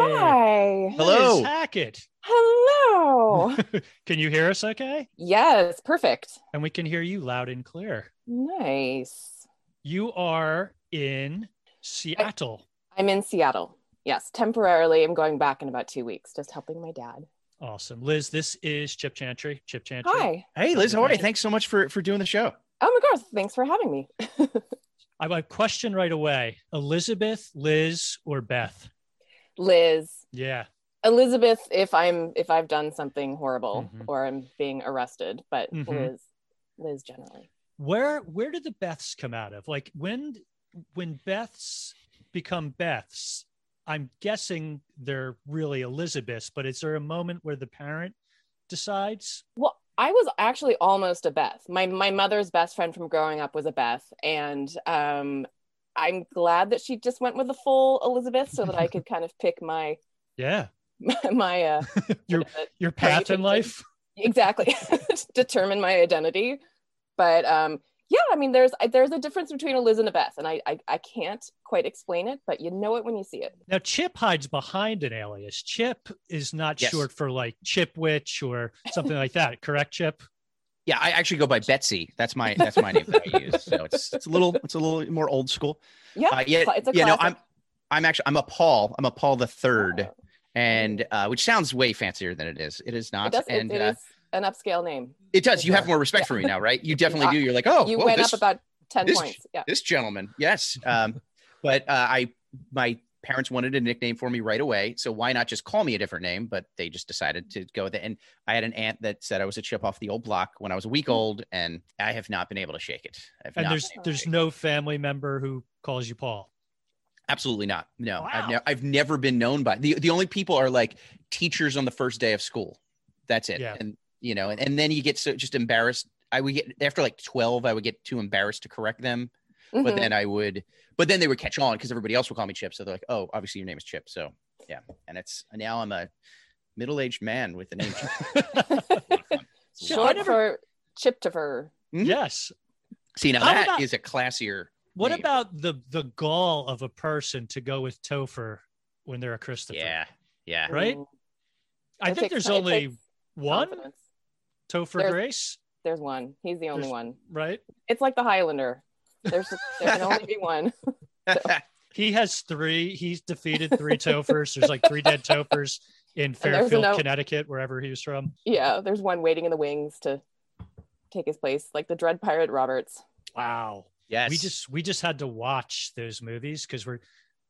Hi. Hello. Liz Hackett. Hello. Can you hear us okay? yes, perfect. And we can hear you loud and clear. Nice. You are in Seattle. I'm in Seattle. Yes, temporarily. I'm going back in about two weeks, just helping my dad. Awesome. Liz, this is Chip Chantry. Chip Chantry. Hi. Hey, Liz, how are you? Thanks so much for for doing the show. Oh my gosh, thanks for having me. I have a question right away. Elizabeth, Liz, or Beth? Liz. Yeah. Elizabeth, if I'm if I've done something horrible Mhm. or I'm being arrested, but Mhm. Liz, Liz generally. Where where did the Beths come out of? Like when when Beths become Beths, I'm guessing they're really Elizabeths, but is there a moment where the parent decides? Well, I was actually almost a Beth. My my mother's best friend from growing up was a Beth, and um, I'm glad that she just went with the full Elizabeth so that I could kind of pick my Yeah. my uh, Your uh, your path in life. exactly determine my identity. But um, yeah, I mean, there's there's a difference between a Liz and a Beth, and I, I I can't quite explain it, but you know it when you see it. Now, Chip hides behind an alias. Chip is not Yes. short for like Chipwich or something like that. Correct, Chip? Yeah, I actually go by Betsy. That's my that's my name that I use. So it's it's a little it's a little more old school. Yeah, Uh, yeah, it's a yeah. No. I'm I'm actually I'm a Paul. I'm a Paul the third, Oh. and uh, which sounds way fancier than it is. It is It not, does. and it, it uh, is an upscale name. it does. You have more respect for me now, right? You definitely do. You're like, oh, you whoa, went this, up about ten this- points. Yeah. this gentleman. Yes. Um, but uh, I my parents wanted a nickname for me right away, so why not just call me a different name? But they just decided to go with it. And I had an aunt that said I was a chip off the old block when I was a week hmm. old, and I have not been able to shake it. I've And there's been able to there's no family member who calls you Paul. absolutely not. No, I've Wow. never I've never been known by the the only people are like teachers on the first day of school. That's it. Yeah. And you know, and, and then you get so just embarrassed. I would get after like 12, I would get too embarrassed to correct them. But Mhm. then I would, but then they would catch on because everybody else would call me Chip. So they're like, oh, obviously your name is Chip. So yeah, and it's now I'm a middle-aged man with the name Chip. It's a lot of a Short never- for Chiptifer. Mhm. yes. See now How that is about- a classier. What name. about the the gall of a person to go with Topher when they're a Christopher? Yeah, yeah. Right? Mm, I it think there's it only one confidence. Topher There's- Grace, There's one. He's the only There's- one. right? It's like the Highlander. There's there can only be one. He has three. He's defeated three Tophers. There's like three dead Tophers in Fairfield, note- Connecticut, wherever he was from. Yeah, there's one waiting in the wings to take his place, like the Dread Pirate Roberts. Wow. yes. we just we just had to watch those movies because we're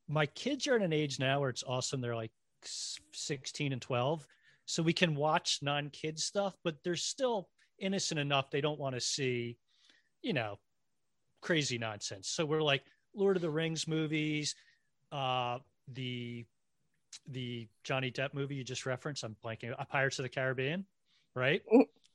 my kids are at an age now where it's awesome they're like 16 and 12 so we can watch non-kid stuff but they're still innocent enough they don't want to see you know crazy nonsense so we're like lord of the rings movies uh the the johnny depp movie you just referenced i'm blanking pirates of the caribbean right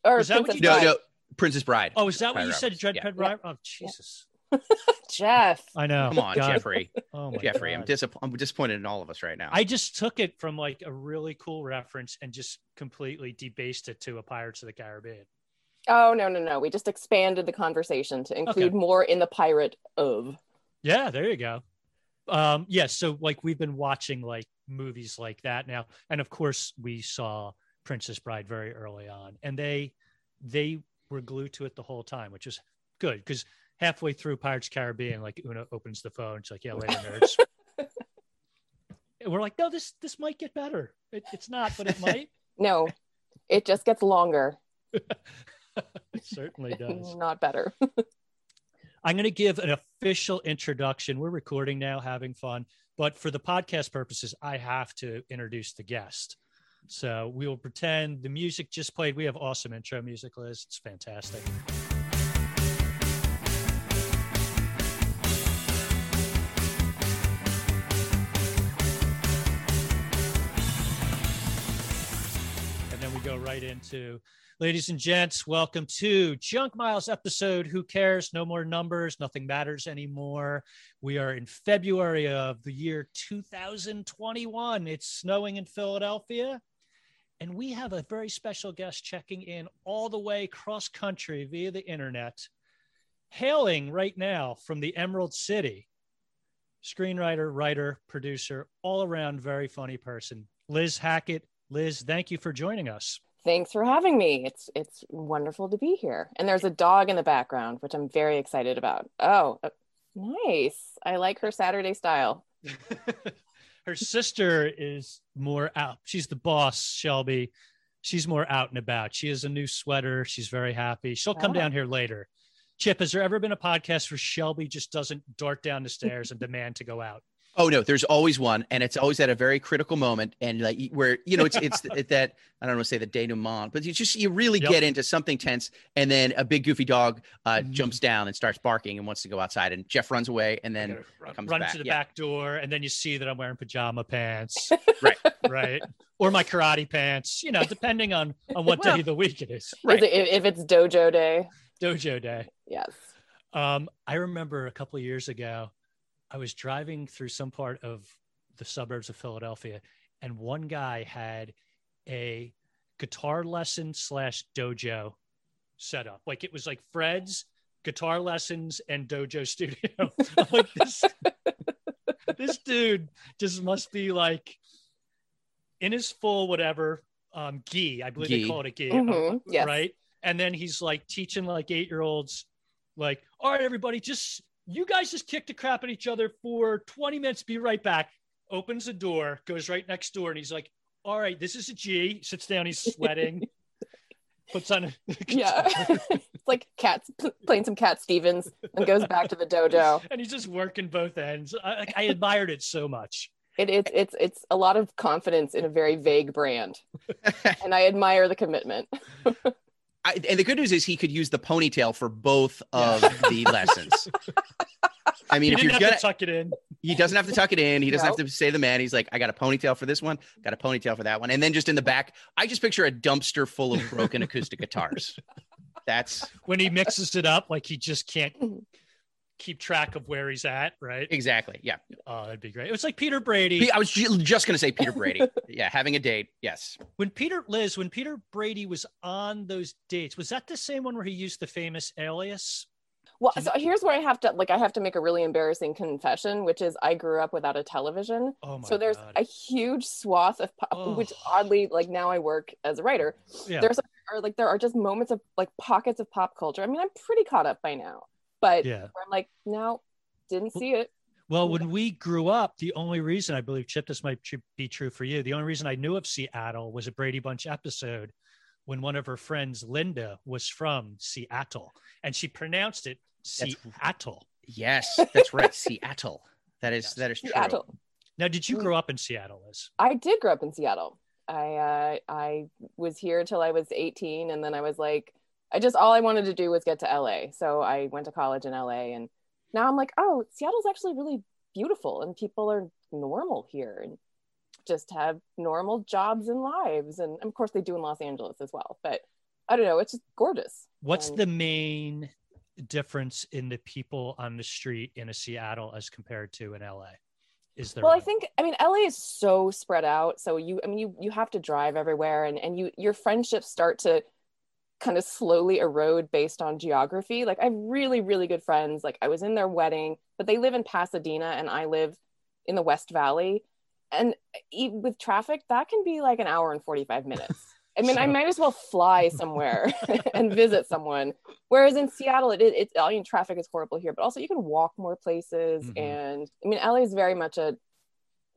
Or Is that what you- no, Bride. no. Princess Bride. oh is that what you said Roberts, dread yeah. pet Ride? oh jesus Jeff. i know Come on, God. Jeffrey. oh my Jeffrey, I'm, disapp- I'm disappointed in all of us right now. I just took it from like a really cool reference and just completely debased it to a Pirates of the Caribbean. Oh no, no, no. We just expanded the conversation to include Okay. more in the pirate of. Yeah, there you go. Um, yeah, so like we've been watching like movies like that now, and of course we saw Princess Bride very early on, and they they were glued to it the whole time, which is good because halfway through Pirates of Caribbean, like Una opens the phone, She's like, yeah, later nerds. And we're like, no, this this might get better. It, it's not, but it might. No, it just gets longer, it certainly does. not better. I'm going to give an official introduction. We're recording now, having fun, but for the podcast purposes, I have to introduce the guest. So we will pretend the music just played. We have awesome intro music, Liz. It's fantastic. And then we go right into Ladies and gents, welcome to Junk Miles episode. Who cares? No more numbers. Nothing matters anymore. We are in February of the year 2021. It's snowing in Philadelphia. And we have a very special guest checking in all the way cross country via the internet, hailing right now from the Emerald City. screenwriter, writer, producer, all around very funny person. Liz Hackett. Liz, thank you for joining us. Thanks for having me. It's it's wonderful to be here. And there's a dog in the background, which I'm very excited about. Oh, uh, nice. I like her Saturday style. her sister is more out. She's the boss, Shelby. She's more out and about. She has a new sweater. She's very happy. She'll come Oh. down here later. Chip, has there ever been a podcast where Shelby just doesn't dart down the stairs and demand to go out? Oh no, there's always one, and it's always at a very critical moment, and like where you know it's it's that I don't want to say the denouement, but you just you really Yep. get into something tense, and then a big goofy dog uh, Mhm. jumps down and starts barking and wants to go outside, and Jeff runs away, and then run, comes run back, to the yeah. back door, and then you see that I'm wearing pajama pants, Right. right, or my karate pants. You know, depending on on what day of the week it is. Right. Is it- if, if it's dojo day, Dojo day. yes. Um, I remember a couple of years ago, I was driving through some part of the suburbs of Philadelphia, and one guy had a guitar lesson slash dojo set up. Like it was like Fred's guitar lessons and dojo studio. Like this, this dude just must be like in his full whatever um gi. I believe they call it a gi. Mhm, yes. Right. And then he's like teaching like eight year olds, like, all right, everybody, just you guys just kick the crap at each other for 20 minutes. Be right back. Opens the door, goes right next door, and he's like, all right, this is a G. Sits down, he's sweating, puts on a Yeah. it's like cats playing some Cat Stevens and goes back to the dojo. and he's just working both ends. I, like, I admired it so much. It, it's it's it's a lot of confidence in a very vague brand, and I admire the commitment. I, and the good news is he could use the ponytail for both Yeah. of the lessons. I mean, he if you're have gonna, to tuck it in. he doesn't have to tuck it in. He doesn't No. have to say the man. He's like, I got a ponytail for this one, got a ponytail for that one, and then just in the back, I just picture a dumpster full of broken acoustic guitars. That's When he mixes it up, like he just can't keep track of where he's at, right? exactly yeah. Oh, that'd be great. It was like Peter Brady. I was just gonna say Peter Brady. Yeah, having a date. Yes. when Peter Liz, when Peter Brady was on those dates, was that the same one where he used the famous alias? Well, so here's where I have to like I have to make a really embarrassing confession, which is I grew up without a television. Oh my so there's god. a huge swath of pop, Oh. which oddly like now I work as a writer. yeah. There's are like there are just moments of like pockets of pop culture. I mean, I'm pretty caught up by now, but yeah. where I'm like, no, didn't see it. Well, when we grew up, the only reason I believe Chip, this might be true for you. The only reason I knew of Seattle was a Brady Bunch episode when one of her friends, Linda, was from Seattle, and she pronounced it That's- Seattle. Yes, that's right. Seattle. That is Yes. that is true. Seattle. Now, did you Mm. grow up in Seattle, Liz? I did grow up in Seattle. I uh, I was here till I was 18, and then I was like, I just all I wanted to do was get to LA. So I went to college in LA, and now I'm like, oh, Seattle's actually really beautiful, and people are normal here, and just have normal jobs and lives, and of course they do in Los Angeles as well. But I don't know, it's just gorgeous. What's And- the main difference in the people on the street in a Seattle as compared to in LA? Is there well i think i mean la is so spread out so you i mean you you have to drive everywhere and and you your friendships start to kind of slowly erode based on geography like i have really really good friends like i was in their wedding but they live in pasadena and i live in the west valley and with traffic that can be like an hour and 45 minutes i mean i might as well fly somewhere and visit someone whereas in seattle it it's i mean traffic is horrible here but also you can walk more places Mhm. and i mean la is very much a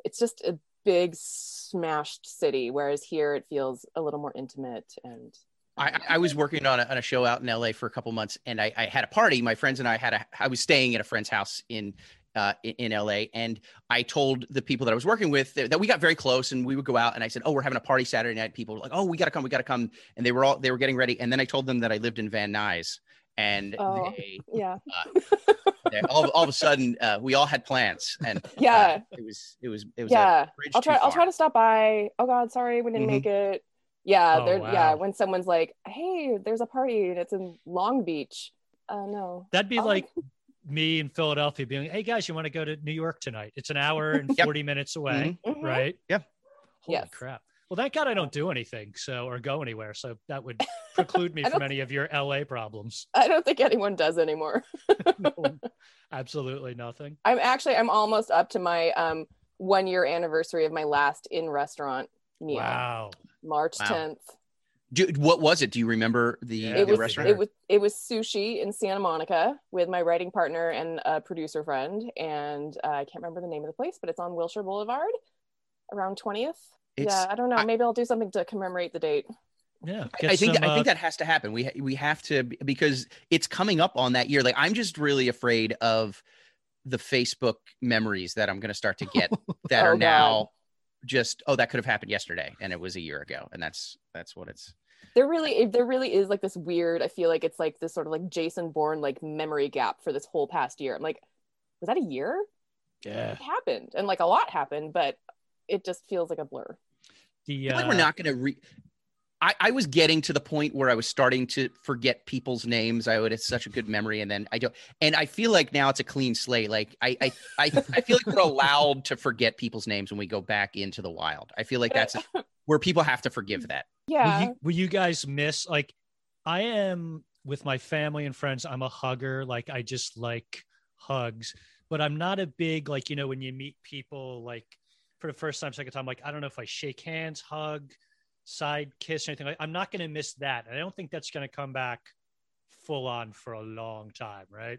it's just a big smashed city whereas here it feels a little more intimate and I, I was working on a, on a show out in LA for a couple months, and I, I had a party. My friends and I had a. I was staying at a friend's house in uh, in, in LA, and I told the people that I was working with that, that we got very close, and we would go out. And I said, "Oh, we're having a party Saturday night." People were like, "Oh, we got to come, we got to come," and they were all they were getting ready. And then I told them that I lived in Van Nuys, and Oh. they, yeah they all, all of a sudden uh, we all had plans, and uh, Yeah. it was it was it was yeah i'll try i'll try to stop by oh god sorry we didn't Mhm. make it yeah Oh, there yeah wow. when someone's like hey there's a party and it's in long beach uh no That'd be Oh. like me in Philadelphia being, "Hey guys, you want to go to New York tonight? It's an hour and Yep. forty minutes away, Mhm. right?" Yep. Holy Yes. crap! Well, thank God I don't do anything, so or go anywhere. So that would preclude me from any of your LA problems. I don't think anyone does anymore. No, absolutely nothing. I'm actually I'm almost up to my um one year anniversary of my last in restaurant meal, Wow. March Wow. 10th. Do, what was it? Do you remember the, Yeah, it the was restaurant? it was it was sushi in Santa Monica with my writing partner and a producer friend, and uh, I can't remember the name of the place, but it's on Wilshire Boulevard, around 20th. Yeah, I don't know. Maybe I'll do something to commemorate the date. Yeah. I- think some, I uh, think that has to happen. We we have to because it's coming up on that year. Like I'm just really afraid of the Facebook memories that I'm going to start to get that Oh, are God. now just oh that could have happened yesterday and it was a year ago and that's that's what it's There really, there really is like this weird. I feel like it's like this sort of like Jason Bourne like memory gap for this whole past year. I'm like, was that a year? yeah. It happened, and like a lot happened, but it just feels like a blur. The I feel like uh, we're not going to re. I, I was getting to the point where I was starting to forget people's names. I would have such a good memory, and then I don't. And I feel like now it's a clean slate. Like I, I, I, I feel like we're allowed to forget people's names when we go back into the wild. I feel like that's where people have to forgive that. Yeah, Will you, will you guys miss like I am with my family and friends? I'm a hugger. Like I just like hugs, but I'm not a big like you know when you meet people like for the first time, second time. Like I don't know if I shake hands, hug, side kiss, or anything. Like I'm not going to miss that. I don't think that's going to come back full on for a long time, right?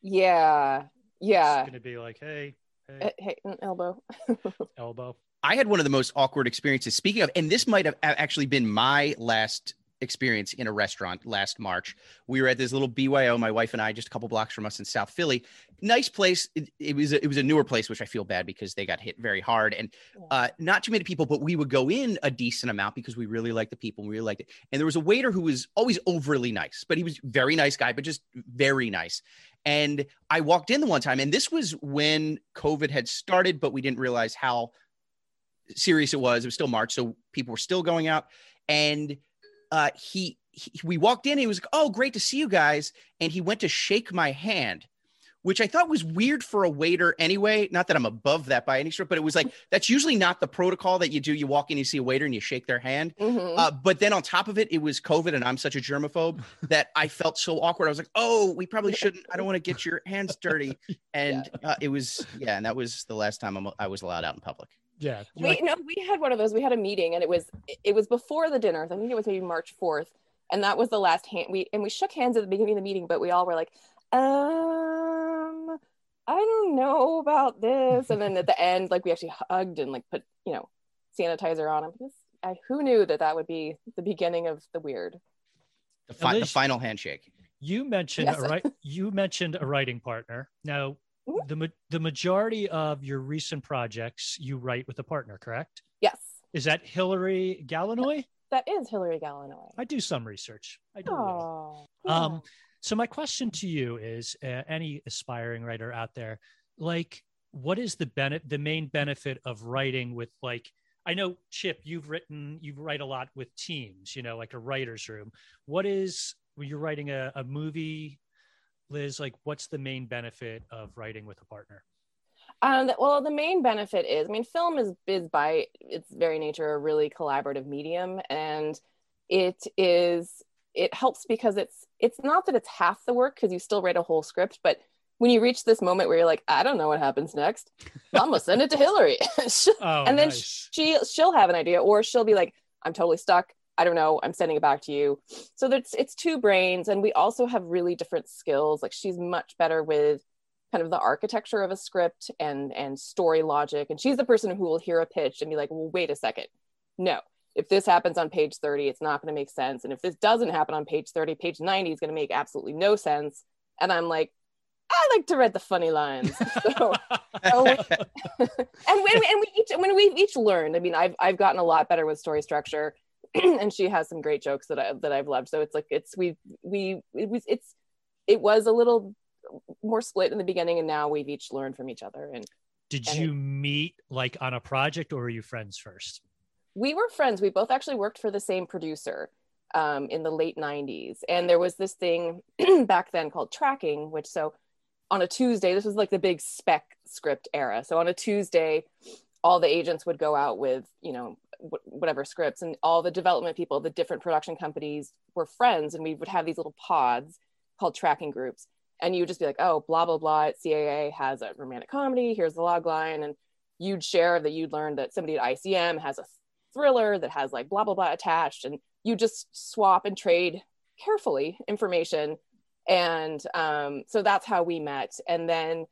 yeah, yeah. It's going to be like hey, hey, Uh, Hey, an elbow. elbow. I had one of the most awkward experiences. Speaking of, and this might have actually been my last experience in a restaurant last March. We were at this little BYO, my wife and I, just a couple blocks from us in South Philly. Nice place. It, it was a, it was a newer place, which I feel bad because they got hit very hard, and uh, not too many people. But we would go in a decent amount because we really liked the people. We really liked it. And there was a waiter who was always overly nice, but he was very nice guy, but just very nice. And I walked in the one time, and this was when COVID had started, but we didn't realize how serious it was. It was still March, so people were still going out. And uh, he, he, we walked in. He was like, "Oh, great to see you guys!" And he went to shake my hand, which I thought was weird for a waiter anyway. Not that I'm above that by any stretch, but it was like that's usually not the protocol that you do. You walk in, you see a waiter, and you shake their hand. Mhm. Uh, but then on top of it, it was COVID, and I'm such a germaphobe that I felt so awkward. I was like, "Oh, we probably shouldn't. I don't want to get your hands dirty." And uh, it was, yeah, and that was the last time I'm, I was allowed out in public. Yeah, we like, no, we had one of those. We had a meeting, and it was it was before the dinner. I think it was maybe March fourth, and that was the last hand. We and we shook hands at the beginning of the meeting, but we all were like, um, I don't know about this. And then at the end, like we actually hugged and like put you know sanitizer on him I who knew that that would be the beginning of the weird. The, fi- the final handshake. you mentioned Yes. a right you mentioned a writing partner now. The the majority of your recent projects you write with a partner correct? Yes, is that Hilary Galanoy? That is Hilary Galanoy. i do some research. I do. Oh, um so my question to you is uh, any aspiring writer out there like what is the benefit the main benefit of writing with like i know chip you've written you write a lot with teams you know like a writer's room. What is when you're writing a, a movie liz like what's the main benefit of writing with a partner Um, well, the main benefit is, I mean, film is is by its very nature a really collaborative medium, and it is it helps because it's it's not that it's half the work because you still write a whole script, but when you reach this moment where you're like, I don't know what happens next, I'm gonna send it to Hillary, oh and then nice. she she'll have an idea, or she'll be like, I'm totally stuck. I don't know. I'm sending it back to you. So that's it's two brains, and we also have really different skills. Like she's much better with kind of the architecture of a script and and story logic, and she's the person who will hear a pitch and be like, well, wait a second, no. If this happens on page 30, it's not going to make sense. And if this doesn't happen on page 30, page 90 is going to make absolutely no sense. And I'm like, I like to read the funny lines. So Oh, and when and we each when we've each learned. I mean, I've I've gotten a lot better with story structure, and she has some great jokes that I that I've loved. So it's like it's we we it was it's it was a little more split in the beginning, and now we've each learned from each other. And did and you meet like on a project or were you friends first we were friends. We both actually worked for the same producer um, in the late '90s, and there was this thing back then called tracking, which so on a Tuesday, this was like the big spec script era. So on a Tuesday, all the agents would go out with, you know, whatever scripts and all the development people the different production companies were friends and we would have these little pods called tracking groups. And you would just be like oh blah blah blah caa has a romantic comedy here's the log line. And you'd share that you'd learned that somebody at icm has a thriller that has like blah blah blah attached. And you just swap and trade carefully information. And um, so that's how we met. And then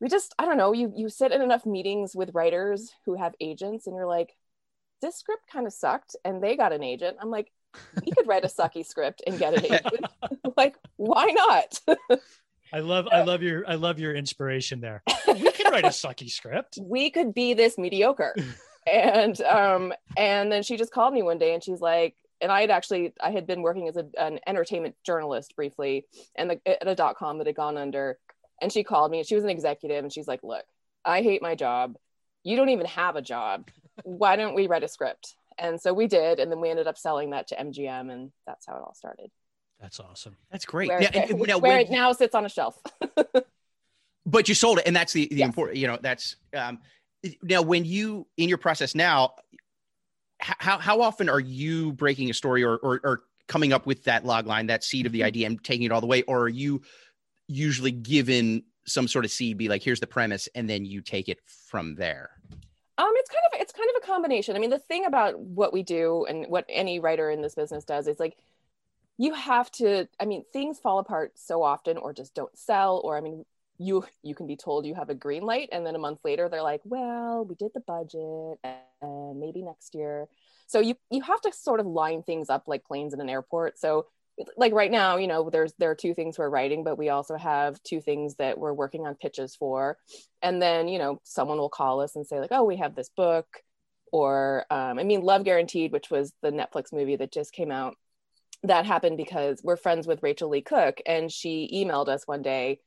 we just i don't know you you sit in enough meetings with writers who have agents and you're like this script kind of sucked and they got an agent i'm like we could write a sucky script and get an agent like why not I love I love your I love your inspiration there. We can write a sucky script. We could be this mediocre. and um and then she just called me one day and she's like and I had actually I had been working as a, an entertainment journalist briefly and the, at a dot com that had gone under and she called me and she was an executive and she's like look I hate my job you don't even have a job why don't we write a script? And so we did and then we ended up selling that to MGM and that's how it all started. That's awesome. That's great. Where, now, where, now, where it now sits on a shelf. But you sold it and that's the the Yes. important you know that's um now when you in your process now how how often are you breaking a story or or, or coming up with that log line that seed of the idea and taking it all the way or are you usually given some sort of seed be like here's the premise and then you take it from there? Um, it's kind of it's kind of a combination. I mean, the thing about what we do and what any writer in this business does is like you have to. I mean, things fall apart so often, or just don't sell, or I mean, you you can be told you have a green light, and then a month later they're like, well, we did the budget, and maybe next year. So you you have to sort of line things up like planes in an airport. So like right now, you know, there's there are two things we're writing, but we also have two things that we're working on pitches for and then you know someone will call us and say like oh we have this book or um, i mean love guaranteed which was the netflix movie that just came out that happened because we're friends with Rachael Leigh Cook and she emailed us one day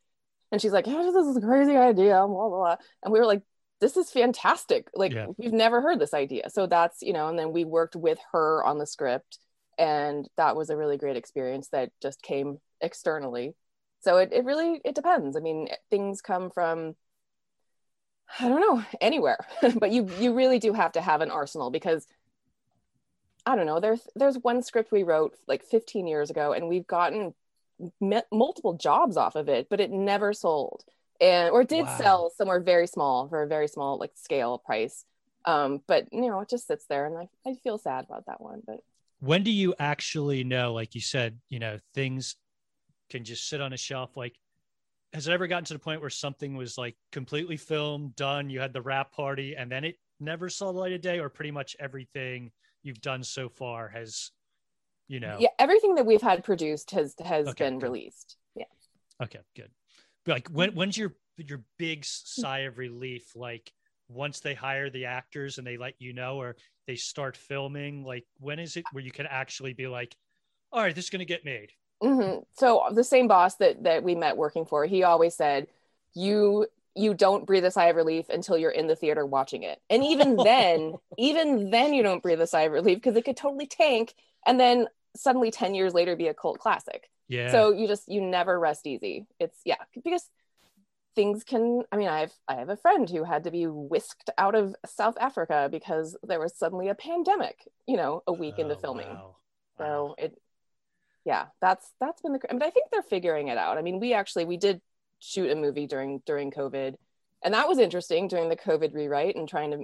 and she's like oh, this is a crazy idea blah, blah, blah. and we were like this is fantastic like Yeah. we've never heard this idea so that's you know and then we worked with her on the script and that was a really great experience that just came externally so it, it really it depends i mean things come from i don't know anywhere. But you you really do have to have an arsenal because i don't know there's there's one script we wrote like 15 years ago and we've gotten m- multiple jobs off of it but it never sold. And or did Wow. sell somewhere very small for a very small like scale price. Um but you know it just sits there and i, I feel sad about that one but when do you actually know like you said you know things can just sit on a shelf like has it ever gotten to the point where something was like completely filmed done you had the wrap party and then it never saw the light of day or pretty much everything you've done so far has you know yeah everything that we've had produced has has Okay, been good. released. Yeah. Okay good. But like when when's your your big sigh of relief? Like once they hire the actors and they let you know or they start filming like when is it where you can actually be like all right this is going to get made hmm So the same boss that that we met working for, he always said, "You you don't breathe a sigh of relief until you're in the theater watching it, and even then, even then, you don't breathe a sigh of relief because it could totally tank, and then suddenly ten years later be a cult classic. yeah So you just you never rest easy. It's yeah because things can. I mean, I have I have a friend who had to be whisked out of South Africa because there was suddenly a pandemic. You know, a week into Oh, filming. wow. So Wow. it, yeah, that's that's been the. I mean, I think they're figuring it out. I mean, we actually we did shoot a movie during during COVID, and that was interesting during the COVID rewrite and trying to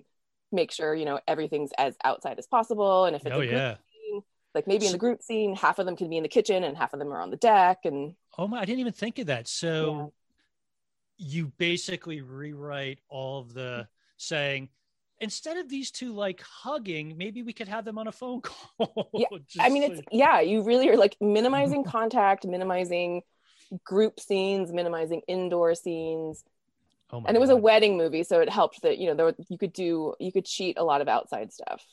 make sure you know everything's as outside as possible. And if it's oh a group yeah scene, like maybe in the group scene, half of them can be in the kitchen and half of them are on the deck, and oh my i didn't even think of that so you basically rewrite all of the saying instead of these two like hugging maybe we could have them on a phone call Yeah, I mean, it's yeah, you really are like minimizing contact, minimizing group scenes, minimizing indoor scenes. oh my and it was a wedding movie so it helped that you know there were, you could do you could cheat a lot of outside stuff.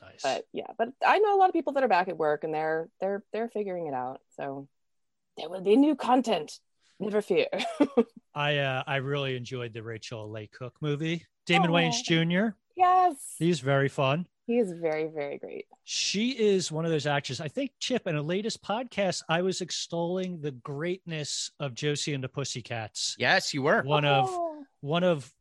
Nice. But yeah but i know a lot of people that are back at work and they're they're they're figuring it out so there will be new content never fear i uh i really enjoyed the Rachael Leigh Cook movie damon Aw. wayans jr yes he's very fun he is very very great she is one of those actors. I think Chip in a latest podcast, I was extolling the greatness of Josie and the Pussycats. yes you were One of one of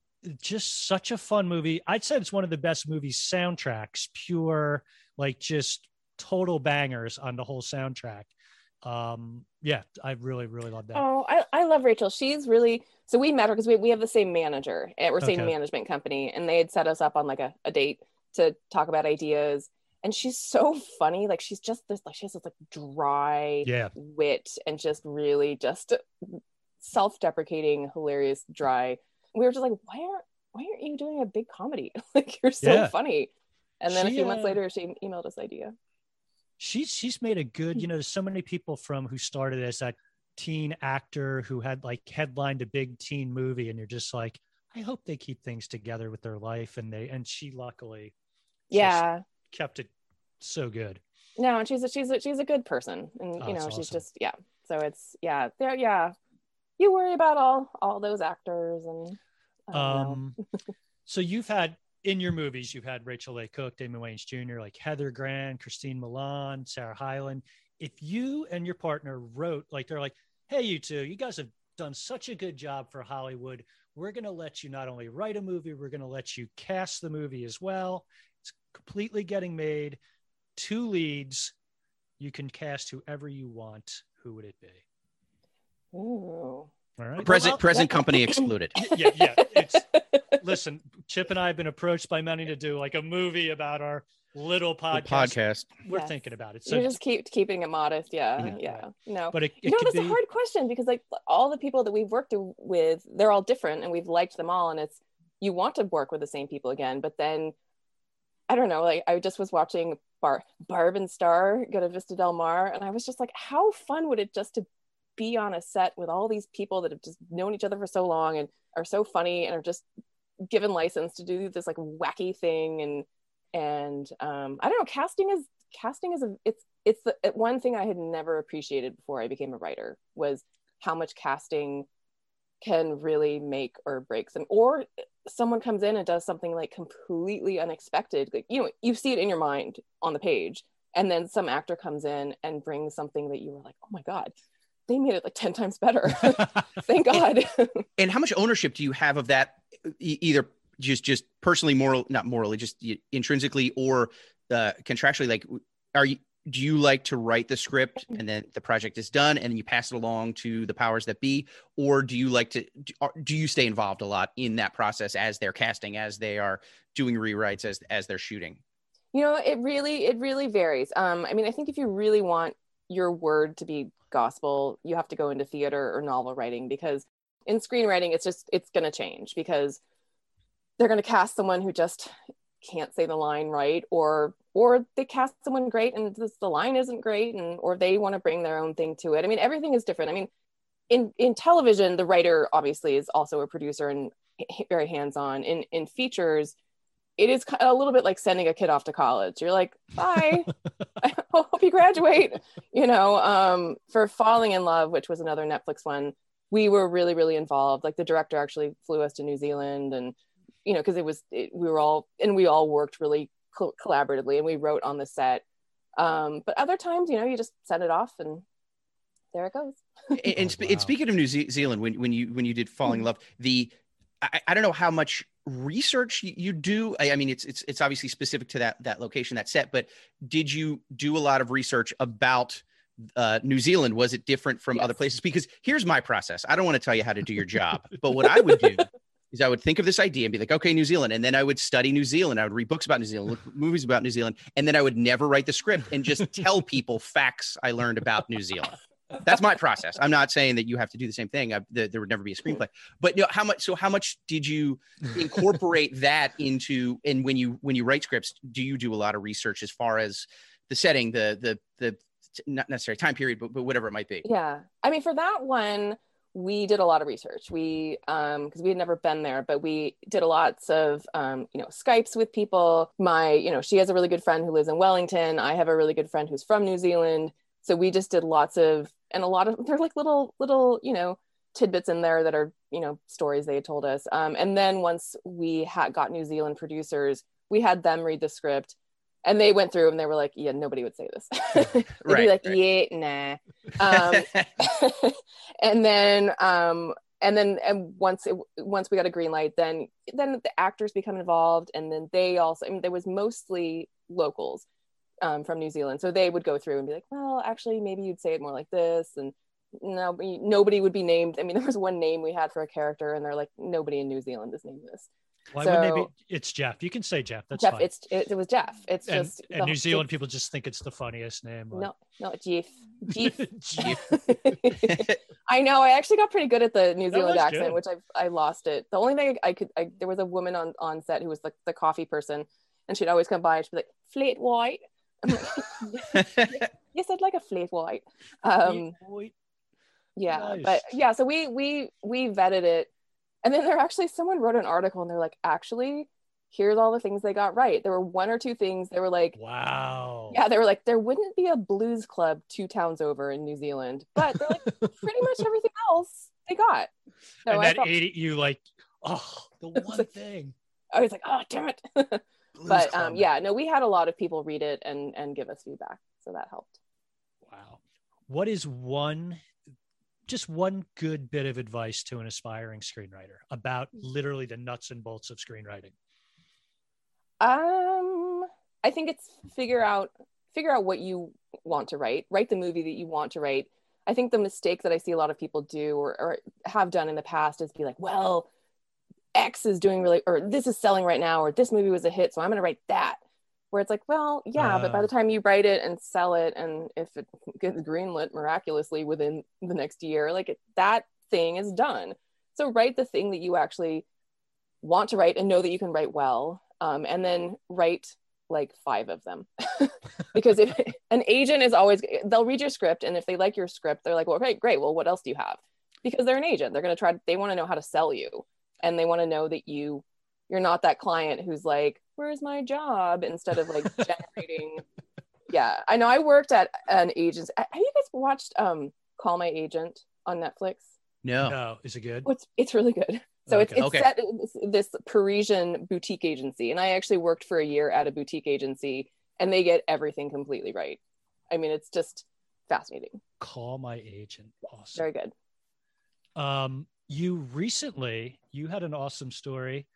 just such a fun movie. I'd say it's one of the best movie soundtracks, pure, like just total bangers on the whole soundtrack. Um, yeah, I really, really love that. Oh, I, I love Rachael. She's really so we met her because we, we have the same manager at we're same Okay. management company, and they had set us up on like a, a date to talk about ideas. And she's so funny. Like she's just this like she has this like dry Yeah. wit and just really just self-deprecating, hilarious, dry. We were just like, why aren't why aren't you doing a big comedy? like you're so Yeah. funny. And then a few months uh, later, she emailed us idea. She's she's made a good you know there's so many people from who started as that teen actor who had like headlined a big teen movie and you're just like i hope they keep things together with their life and they and she luckily Yeah. kept it so good No, and she's a she's a she's a good person, and Oh, you know she's awesome. just yeah. So it's yeah, there yeah. You worry about all all those actors and I don't know. um so you've had in your movies you've had Rachael Leigh Cook damon wayans jr like heather graham christina milian sarah hyland. If you and your partner wrote like they're like hey you two you guys have done such a good job for hollywood. We're going to let you not only write a movie we're going to let you cast the movie as well. It's completely getting made. Two leads. You can cast whoever you want. Who would it be? Ooh. All right present well, present company excluded. yeah yeah it's listen, Chip and I have been approached by many to do like a movie about our little podcast. Podcast. We're Yes. thinking about it. So, you just keep keeping it modest, yeah, Yeah. yeah. No, but it, you it know, could that's be a hard question because like all the people that we've worked with, they're all different, and we've liked them all, and it's you want to work with the same people again, but then I don't know, like I just was watching Bar Barb and Star go to Vista Del Mar, and I was just like, how fun would it just to be on a set with all these people that have just known each other for so long and are so funny and are just given license to do this like wacky thing. And and um I don't know, casting is casting is a it's it's the one thing I had never appreciated before I became a writer was how much casting can really make or break some or someone comes in and does something like completely unexpected. Like you know you see it in your mind on the page. And then some actor comes in and brings something that you were like oh my god they made it like 10 times better thank god And how much ownership do you have of that? E- either just just personally, moral, not morally, just intrinsically, or uh, contractually. Like, are you? Do you like to write the script and then the project is done and then you pass it along to the powers that be, or do you like to? do- Do you stay involved a lot in that process as they're casting, as they are doing rewrites, as as they're shooting? you know it really it really varies um i mean i think if you really want your word to be gospel you have to go into theater or novel writing because in screenwriting it's just it's going to change because they're going to cast someone who just can't say the line right or or they cast someone great and this, the line isn't great and or they want to bring their own thing to it. I mean everything is different. I mean in in television the writer obviously is also a producer and very hands on in in features it is kind of a little bit like sending a kid off to college. You're like bye. I hope you graduate. You know um for Falling Inn Love which was another netflix one we were really really involved. Like the director actually flew us to new zealand and you know because it was it, we were all and we all worked really col- collaboratively and we wrote on the set. Um but other times you know you just send it off and there it goes. And, and, Oh, wow. and speaking of New Ze- Zealand, when, when you when you did Falling Inn Love, the I, I don't know how much research you, do. I, I mean, it's it's it's obviously specific to that that location, that set. But did you do a lot of research about uh, New Zealand? Was it different from Yes. other places? Because here's my process. I don't want to tell you how to do your job, but what I would do is I would think of this idea and be like, okay, New Zealand, and then I would study New Zealand. I would read books about New Zealand, look movies about New Zealand, and then I would never write the script and just tell people facts I learned about New Zealand that's my process. I'm not saying that you have to do the same thing. I, th- there would never be a screenplay, but you know, how much? So how much did you incorporate that into? And when you when you write scripts, do you do a lot of research as far as the setting, the the the not necessarily time period, but, but whatever it might be? Yeah. I mean, for that one, we did a lot of research. We, um, because we had never been there, but we did a lots of, um, you know, Skypes with people. My, you know, she has a really good friend who lives in Wellington. I have a really good friend who's from New Zealand. So we just did lots of, and a lot of, they're like little, little, you know, tidbits in there that are, you know, stories they had told us. Um, and then once we had got New Zealand producers, we had them read the script and they went through and they were like, yeah, nobody would say this. They'd Right, be like, right. yeah, nah. Um, and then um, and then and once it, once we got a green light, then then the actors become involved, and then they also. I mean, there was mostly locals um, from New Zealand, so they would go through and be like, well, actually, maybe you'd say it more like this, and no, nobody would be named. I mean, there was one name we had for a character, and they're like, nobody in New Zealand is named this. Why so, wouldn't they be? It's Jeff. You can say Jeff. That's Jeff. fine. It's it, it, was Jeff. It's and, just and New Zealand people just think it's the funniest name. Like... No, no, Jeff. Jeff. Jeff. I know. I actually got pretty good at the New Zealand accent, good. which I I lost it. The only thing I could, I, there was a woman on on set who was like the, the coffee person, and she'd always come by and she'd be like, "Flat white." Like, yes, I'd like a flat white. Um. Yeah, nice. but yeah. So we we we vetted it and then there actually someone wrote an article and they're like, actually, here's all the things they got right. There were one or two things they were like, wow. Yeah, they were like, there wouldn't be a blues club two towns over in New Zealand, but they're like, pretty much everything else they got. So and that felt- ate you like, oh, the one thing. I was like, oh, damn it. but um, yeah, no, we had a lot of people read it and and give us feedback, so that helped. Wow. What is one just one good bit of advice to an aspiring screenwriter about literally the nuts and bolts of screenwriting? Um, I think it's figure out figure out what you want to write. Write the movie that you want to write. I think the mistake that I see a lot of people do or, or have done in the past is be like, well, X is doing really, or this is selling right now, or this movie was a hit, so I'm going to write that where it's like, well, yeah, uh, but by the uh. time you write it and sell it, and if it gets greenlit miraculously within the next year, like it, that thing is done. So write the thing that you actually want to write and know that you can write well, um, and then write like five of them. because if an agent is always, they'll read your script, and if they like your script, they're like, well, great, great. Well, what else do you have? Because they're an agent, they're going to try. They want to know how to sell you, and they want to know that you you're not that client who's like where's my job? instead of like generating yeah i know i worked at an agency have you guys watched um call my agent on netflix? No. No. Is it good? Oh, it's, it's really good. So okay. it's, it's okay. set this, this parisian boutique agency and i actually worked for a year at a boutique agency and they get everything completely right. I mean it's just fascinating. Call my agent. Awesome. Very good. Um you recently you had an awesome story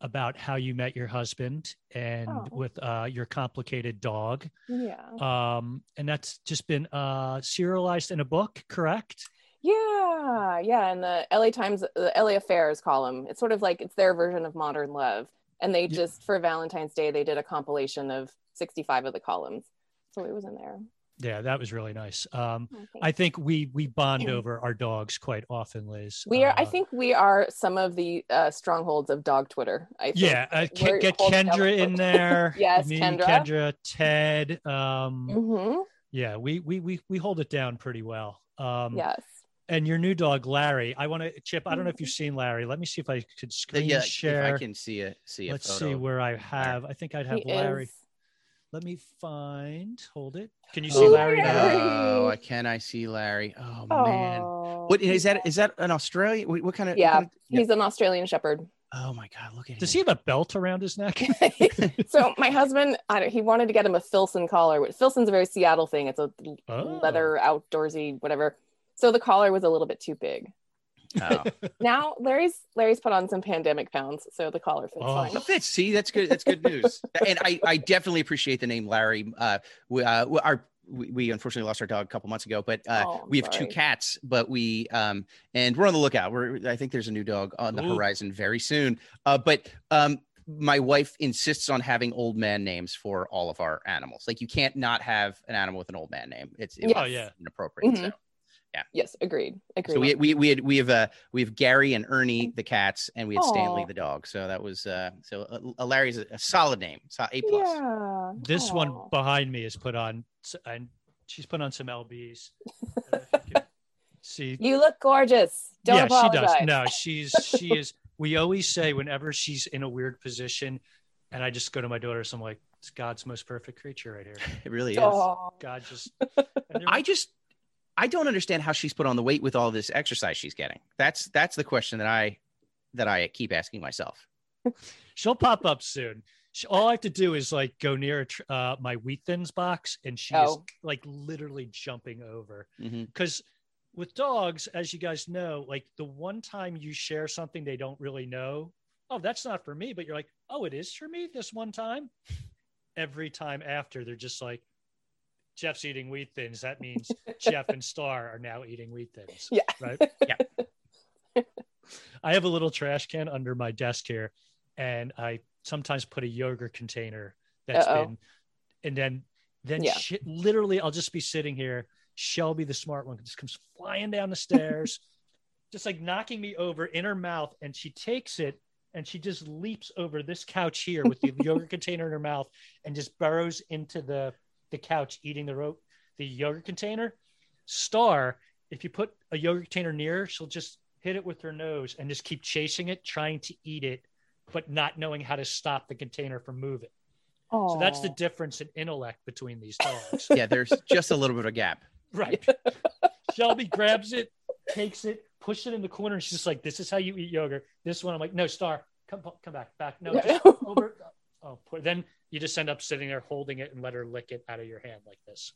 about how you met your husband and oh. with uh, your complicated dog. Yeah. Um, and that's just been uh, serialized in a book, correct? Yeah, yeah. And the LA Times, the LA Affairs column, it's sort of like it's their version of Modern Love. And they just, for Valentine's Day, they did a compilation of 65 of the columns. So it was in there. Yeah, that was really nice. Um, oh, I think we we bond over our dogs quite often, Liz. We are. Uh, I think we are some of the uh, strongholds of dog Twitter. I think. yeah. Uh, get Kendra in there. yes, Me, Kendra. Kendra, Ted. Um, mm-hmm. Yeah, we we we we hold it down pretty well. Um, yes. And your new dog, Larry. I want to Chip. I don't know if you've mm-hmm. seen Larry. Let me see if I could screen yeah, share. If I can see it. See. Let's see where I have. I think I'd have he Larry. Is let me find. Hold it. Can you oh, see Larry now? Oh, I can. I see Larry. Oh man, what is that? Is that an Australian? What, what kind of? Yeah, kind of, yeah, he's an Australian Shepherd. Oh my god, look at Does him. he have a belt around his neck? so my husband, he wanted to get him a Filson collar. Filson's a very Seattle thing. It's a oh. leather outdoorsy whatever. So the collar was a little bit too big. Oh. now Larry's Larry's put on some pandemic pounds, so the collar fits oh. fine. fits. See, that's good. That's good news. and I, I definitely appreciate the name Larry. Uh, we, uh, our we, we unfortunately lost our dog a couple months ago, but uh, oh, we have sorry. two cats. But we um and we're on the lookout. We're I think there's a new dog on the Ooh. horizon very soon. Uh, but um my wife insists on having old man names for all of our animals. Like you can't not have an animal with an old man name. It's it oh yeah inappropriate. Mm-hmm. So yeah. Yes, agreed. Agreed. So we we we had we have uh we have Gary and Ernie the cats, and we had Aww. Stanley the dog. So that was uh so uh, Larry's a, a, solid name. So A plus. Yeah. This Aww. one behind me is put on, and she's put on some lbs. see, you look gorgeous. Don't yeah, apologize. she does. No, she's she is. We always say whenever she's in a weird position, and I just go to my daughter, so I'm like, it's God's most perfect creature right here. It really is. Aww. God just. I just I don't understand how she's put on the weight with all this exercise she's getting. That's that's the question that I that I keep asking myself. She'll pop up soon. She, all I have to do is like go near uh, my wheat thins box, and she's oh. like literally jumping over because. Mm-hmm. with dogs, as you guys know, like the one time you share something they don't really know, oh, that's not for me, but you're like, oh, it is for me this one time. Every time after, they're just like, Jeff's eating wheat thins. That means Jeff and Star are now eating wheat thins. Yeah. Right. Yeah. I have a little trash can under my desk here, and I sometimes put a yogurt container that's Uh-oh. been, and then then Yeah. shit, literally, I'll just be sitting here. Shelby, the smart one, just comes flying down the stairs, just like knocking me over in her mouth, and she takes it and she just leaps over this couch here with the yogurt container in her mouth and just burrows into the the couch eating the rope the yogurt container. Star if you put a yogurt container near her she'll just hit it with her nose and just keep chasing it trying to eat it but not knowing how to stop the container from moving. So that's the difference in intellect between these dogs. Yeah, there's just a little bit of a gap. right. Shelby grabs it takes it pushes it in the corner and she's just like this is how you eat yogurt. This one. I'm like no star come come back back. No just over. Oh put, then you just end up sitting there holding it and let her lick it out of your hand like this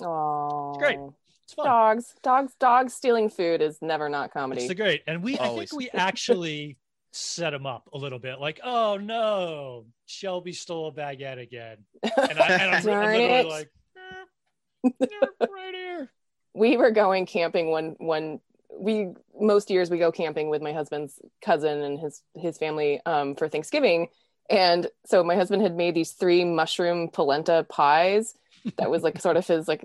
Aw. great. it's fun Dogs, dogs, dogs stealing food is never not it's comedy. the great and we i think we actually set him up a little bit like oh no shelby stole a baguette again and, I, and I'm, I'm Darn literally it. like "Eh, yeah, right here we were going camping one one we most years we go camping with my husband's cousin and his his family um, for Thanksgiving. And so my husband had made these three mushroom polenta pies. That was like sort of his like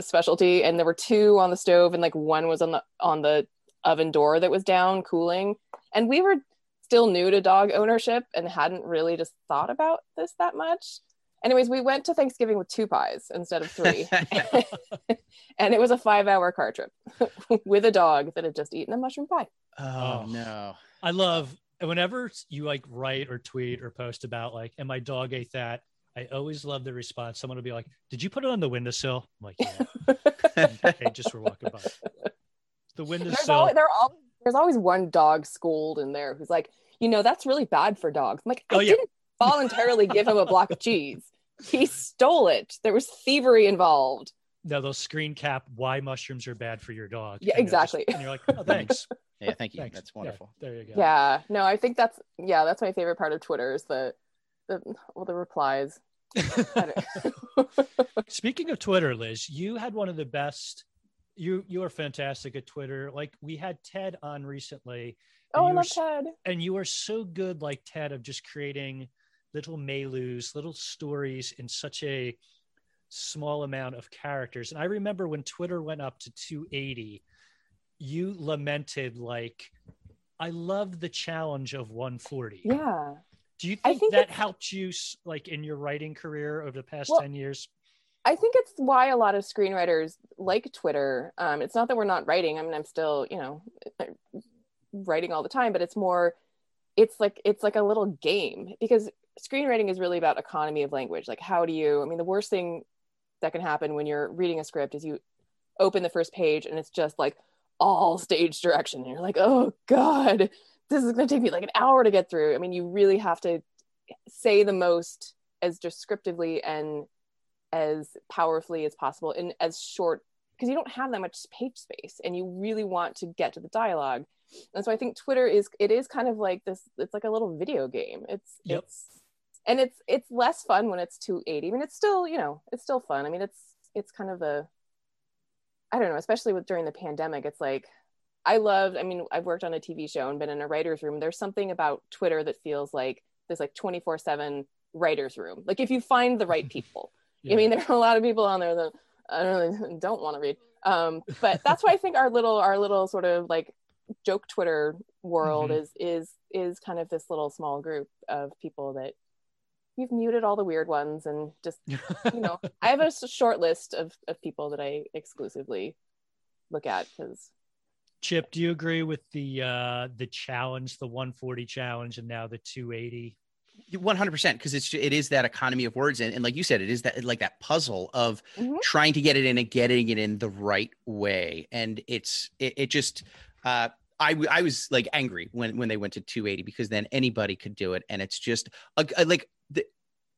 specialty. And there were two on the stove, and like one was on the on the oven door that was down cooling. And we were still new to dog ownership and hadn't really just thought about this that much. Anyways, we went to Thanksgiving with two pies instead of three. and it was a five hour car trip with a dog that had just eaten a mushroom pie. Oh, Oh. no. I love whenever you like write or tweet or post about like, and my dog ate that. I always love the response. Someone will be like, "Did you put it on the windowsill?" I'm like, "Yeah." they just were walking by. The There's, windowsill. always, there all, there's always one dog schooled in there who's like, you know, that's really bad for dogs. I'm like, oh, I Oh, yeah. didn't voluntarily give him a block of cheese. He stole it. There was thievery involved. No, they'll screen cap why mushrooms are bad for your dog. Yeah, And they'll just- exactly. and you're like, oh, thanks. Yeah, thank you. thanks. That's Yeah, wonderful. there you go. Yeah. No, I think that's yeah, that's my favorite part of Twitter is the the well the replies. Speaking of Twitter, Liz, you had one of the best. You you are fantastic at Twitter. Like we had Ted on recently, oh, I love Ted. and you are so good, like Ted, of just creating little Maylus, little stories in such a small amount of characters. And I remember when Twitter went up to 280, you lamented like, "I love the challenge of 140." Yeah. Do you think, think that helped you, like in your writing career over the past Well, 10 years? I think it's why a lot of screenwriters like Twitter. Um, it's not that we're not writing. I mean, I'm still, you know, writing all the time, but it's more, it's like it's like a little game because screenwriting is really about economy of language. Like, how do you? I mean, the worst thing that can happen when you're reading a script is you open the first page and it's just like all stage direction, and you're like, oh god, this is going to take me like an hour to get through. I mean, you really have to say the most as descriptively and as powerfully as possible in as short because you don't have that much page space and you really want to get to the dialogue. And so i think twitter is it is kind of like this it's like a little video game. It's Yep. it's and it's it's less fun when it's 280 i mean it's still you know it's still fun. I mean it's it's kind of the i don't know especially with during the pandemic it's like i loved i mean i've worked on a tv show and been in a writer's room there's something about twitter that feels like this like 24 7 writer's room like if you find the right people I mean, there are a lot of people on there that I don't really don't want to read. Um, but that's why I think our little our little sort of like joke Twitter world Mhm. is is is kind of this little small group of people that you've muted all the weird ones and just you know I have a short list of of people that I exclusively look at because Chip, do you agree with the uh the challenge, the 140 challenge, and now the 280? One hundred percent, because it's it is that economy of words, and, and like you said, it is that like that puzzle of Mhm. trying to get it in and getting it in the right way, and it's it, it just. uh I, w- I was like angry when when they went to 280 because then anybody could do it and it's just a, a- like the,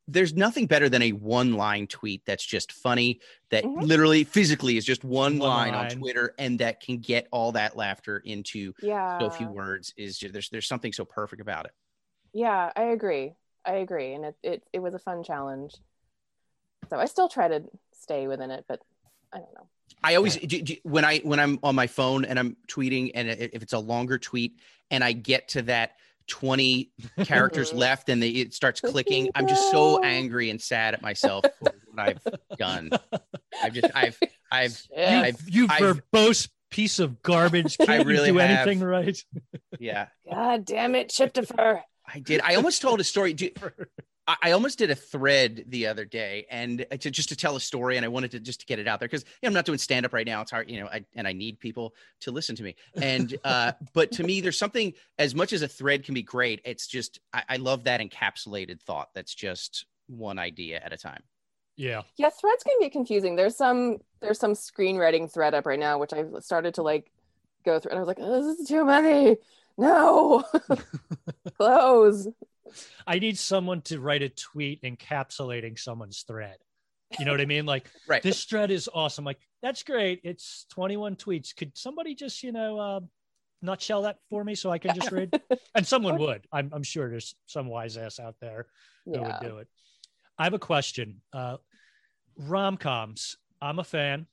there's nothing better than a one line tweet that's just funny that Mhm. literally physically is just one, One line, on. Twitter and that can get all that laughter into Yeah. so few words is just there's there's something so perfect about it. Yeah, I agree. I agree. And it, it, it was a fun challenge. So I still try to stay within it, but I don't know. I always do, do- when I when I'm on my phone and I'm tweeting and if it's a longer tweet and I get to that 20 characters left and they, it starts clicking, I'm just so angry and sad at myself for what I've done. I've just I've I've Yeah. I've you I've- verbose piece of garbage. Can't really you do have. anything right? yeah, God damn it, chip Chiptifer. I did. I almost told a story. Do, I I almost did a thread the other day, and uh, to, just to tell a story, and I wanted to just to get it out there because I'm not doing stand up right now. It's hard, you know, I, and I need people to listen to me. And uh, but to me, there's something as much as a thread can be great. It's just I, I love that encapsulated thought. That's just one idea at a time. Yeah. Yeah, threads can be confusing. There's some there's some screenwriting thread up right now, which I've started to like go through, and I was like, oh, this is too many. No, close. I need someone to write a tweet encapsulating someone's thread. You know what I mean? Like Right. this thread is awesome. Like that's great. It's 21 tweets. Could somebody just, you know, uh, nutshell that for me so I can just read? And someone would. I'm, I'm sure there's some wise ass out there that Yeah. would do it. I have a question. Uh, Rom coms. I'm a fan.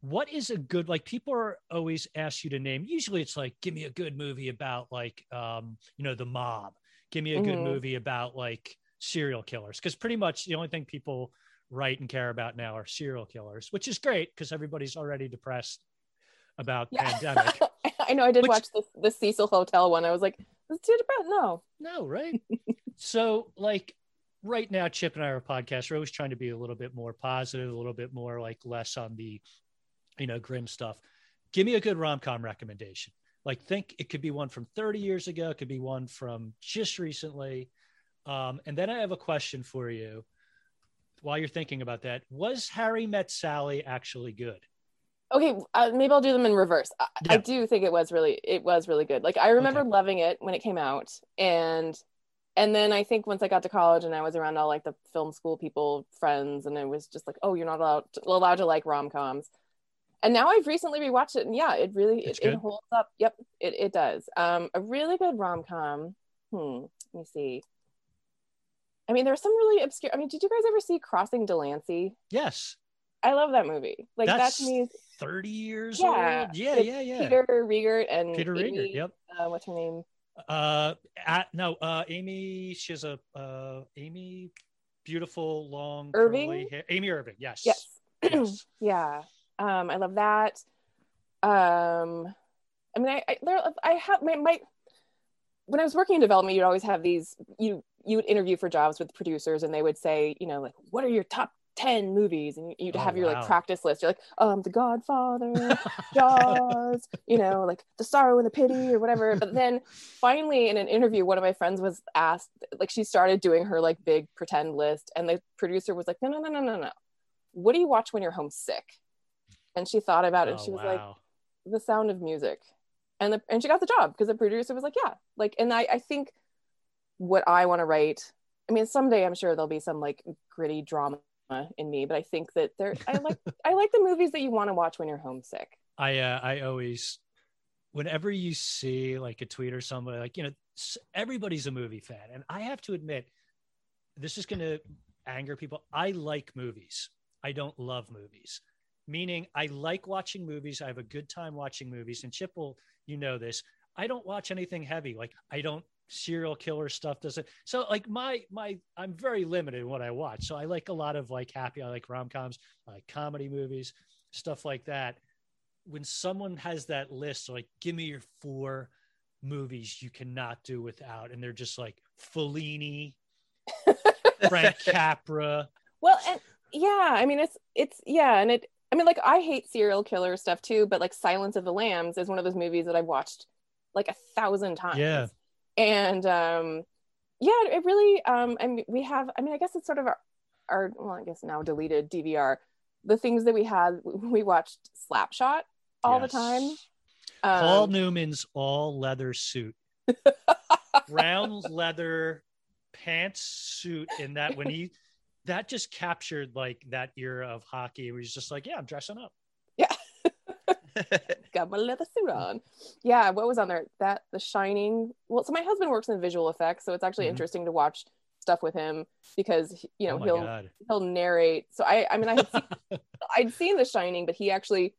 What is a good like? People are always ask you to name. Usually, it's like, give me a good movie about like, um, you know, the mob. Give me a good Mhm. movie about like serial killers, because pretty much the only thing people write and care about now are serial killers, which is great because everybody's already depressed about Yeah. pandemic. I know. I did Which- watch the the Cecil Hotel one. I was like, this too bad. No. No, right? so, like, right now, Chip and I are a podcast. We're always trying to be a little bit more positive, a little bit more like less on the, you know, grim stuff. Give me a good rom com recommendation. Like, think it could be one from 30 years ago, it could be one from just recently. Um, and then I have a question for you while you're thinking about that. Was Harry Met Sally actually good? Okay, uh, maybe I'll do them in reverse. I, I do think it was really it was really good. Like I remember Okay. loving it when it came out, and and then I think once I got to college and I was around all like the film school people friends, and it was just like, oh, you're not allowed to, allowed to like rom coms. And now I've recently rewatched it, and yeah, it really it, it holds up. Yep, it it does. Um, a really good rom com. Hmm. Let me see. I mean, there's some really obscure. I mean, did you guys ever see Crossing Delancey? Yes. I love that movie. Like That's that to me is 30 years Yeah. old. Yeah, yeah, yeah. Peter Riegert and Peter Amy, Riegert. Yep. Uh, what's her name? Uh, at, no, uh, Amy. She has a uh, Amy, beautiful long Irving? curly hair. Amy Irving. Yes. Yes. Yes. yeah. Um, I love that. Um, I mean, I I, there, I have my, my when I was working in development, you'd always have these you you would interview for jobs with producers, and they would say, you know, like, what are your top ten movies? And you'd Oh, have your wow. like practice list. You're like, um, The Godfather, Jaws, you know, like The Sorrow and the Pity or whatever. But then finally, in an interview, one of my friends was asked, like, she started doing her like big pretend list, and the producer was like, no, no, no, no, no, no. What do you watch when you're homesick? And she thought about it, and Oh, she was like. The Sound of Music, and the and she got the job because the producer was like, yeah, like, and I I think what I want to write. I mean, someday I'm sure there'll be some like gritty drama in me, but I think that there I like I like the movies that you want to watch when you're homesick. I uh, I always, whenever you see like a tweet or somebody like you know everybody's a movie fan, and I have to admit, this is going to anger people. I like movies. I don't love movies. Meaning, I like watching movies. I have a good time watching movies. And Chip will, you know this. I don't watch anything heavy. Like I don't serial killer stuff. Doesn't so like my my. I'm very limited in what I watch. So I like a lot of like happy. I like rom coms. I like comedy movies, stuff like that when someone has that list, like, give me your four movies you cannot do without, and they're just like Fellini, Frank Capra. Well, and yeah, I mean it's it's yeah, and it I mean like I hate serial killer stuff too, but like Silence of the Lambs is one of those movies that I've watched like a thousand times. Yeah. And um yeah, it really um I mean we have I mean I guess it's sort of our, our well, I guess now deleted DVR. The things that we had we watched Slapshot all Yes. the time. Paul Um, Newman's all leather suit, brown leather pants suit, in that when he that just captured like that era of hockey where he's just like, yeah, I'm dressing up. Yeah. Got my leather suit on. Yeah, what was on there? That The Shining. Well, so my husband works in visual effects, so it's actually Mhm. interesting to watch stuff with him because you know oh he'll god. he'll narrate. So I I mean I had seen, I'd seen The Shining, but he actually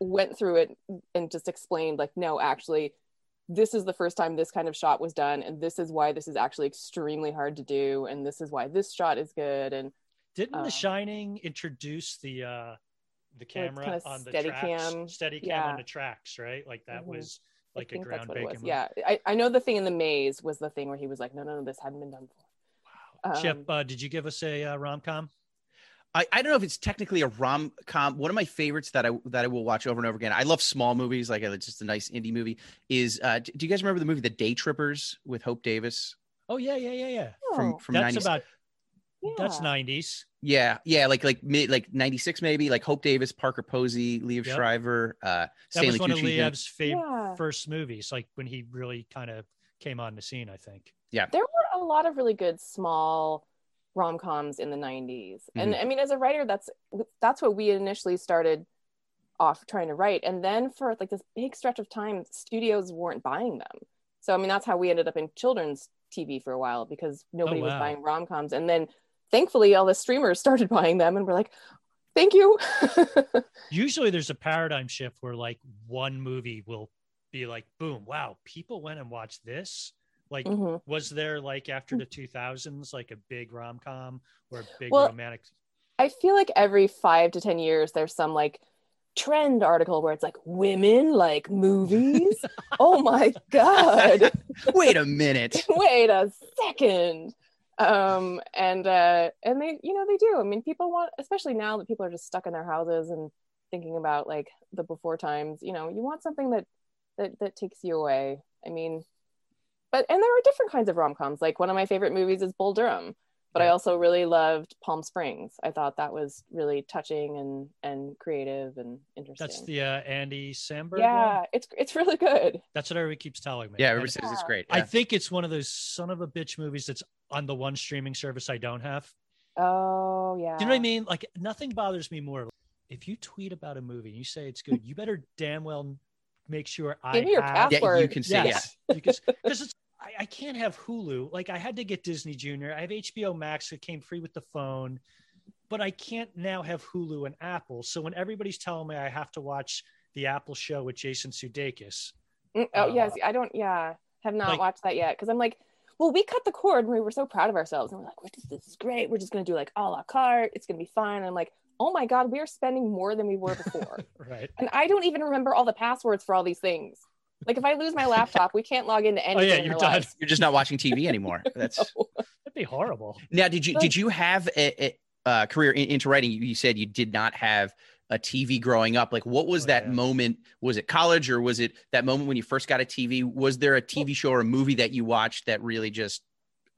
went through it and just explained like no, actually this is the first time this kind of shot was done and this is why this is actually extremely hard to do and this is why this shot is good and Didn't uh, The Shining introduce the uh the camera kinda on the steady tracks, cam. steady cam Yeah. on the tracks, right? Like that Mhm. was like a think that's what it groundbreaking. move. Yeah, I, I know the thing in the maze was the thing where he was like, no, no, no, this hadn't been done before. Um, Chip, uh, did you give us a uh, rom com? I, I don't know if it's technically a rom com. One of my favorites that I that I will watch over and over again. I love small movies, like it's just a nice indie movie. Is uh, do you guys remember the movie The Day Trippers with Hope Davis Oh yeah, yeah, yeah, yeah. from Oh, from That's 90s? about that's nineties. Yeah, yeah, like like mid like ninety six maybe, like Hope Davis, Parker Posey, Liev Yep. Schreiber, uh, That Stanley was one of Liev's favorite Yeah. first movies, like when he really kind of came on the scene. I think. Yeah, there were a lot of really good small rom-coms in the 90s and Mm-hmm. i mean as a writer that's that's what we initially started off trying to write and then for like this big stretch of time studios weren't buying them so i mean that's how we ended up in children's tv for a while because nobody was wow. buying rom-coms and then thankfully all the streamers started buying them and we're like thank you Usually, there's a paradigm shift where like one movie will be like, boom, wow, people went and watched this. Like, Mhm. was there like after the 2000s, like a big rom com or a big Well, romantic? I feel like every five to 10 years, there's some like trend article where it's like women like movies. oh my God. Wait a minute. Wait a second. Um, and, uh, and they, you know, they do. I mean, people want, especially now that people are just stuck in their houses and thinking about like the before times, you know, you want something that, that, that takes you away. I mean, but, and there are different kinds of rom-coms. Like one of my favorite movies is Bull Durham but I also really loved Palm Springs. I thought that was really touching and and creative and interesting. That's the uh, Andy Samberg yeah, one. it's it's really good. That's what everybody keeps telling me. Yeah, everybody says it's great. I think it's one of those son of a bitch movies that's on the one streaming service I don't have. Oh yeah. Do you know what I mean? Like nothing bothers me more. If you tweet about a movie and you say it's good, you better damn well make sure I Give me your have. Yeah, you password. can say Yes, because because it's I, I can't have Hulu. Like I had to get Disney Junior. I have HBO Max. that came free with the phone, but I can't now have Hulu and Apple. So when everybody's telling me I have to watch the Apple show with Jason Sudeikis, Mm, oh uh, yes, I don't. Yeah, have not like- watched that yet because I'm like, well, we cut the cord and we were so proud of ourselves and we're like, "This- this is great. We're just gonna do like a la carte. It's gonna be fun. And I'm like, oh my god, we are spending more than we were before, right? and I don't even remember all the passwords for all these things. Like if I lose my laptop, we can't log into anything. Oh yeah, you're done. lives. You're just not watching TV anymore. That's That'd be horrible. now. Did you did you have a, a, uh career in, into writing? You, you said you did not have a TV growing up. Like, what was Oh, that yeah. moment? Was it college or was it that moment when you first got a TV? Was there a TV show or a movie that you watched that really just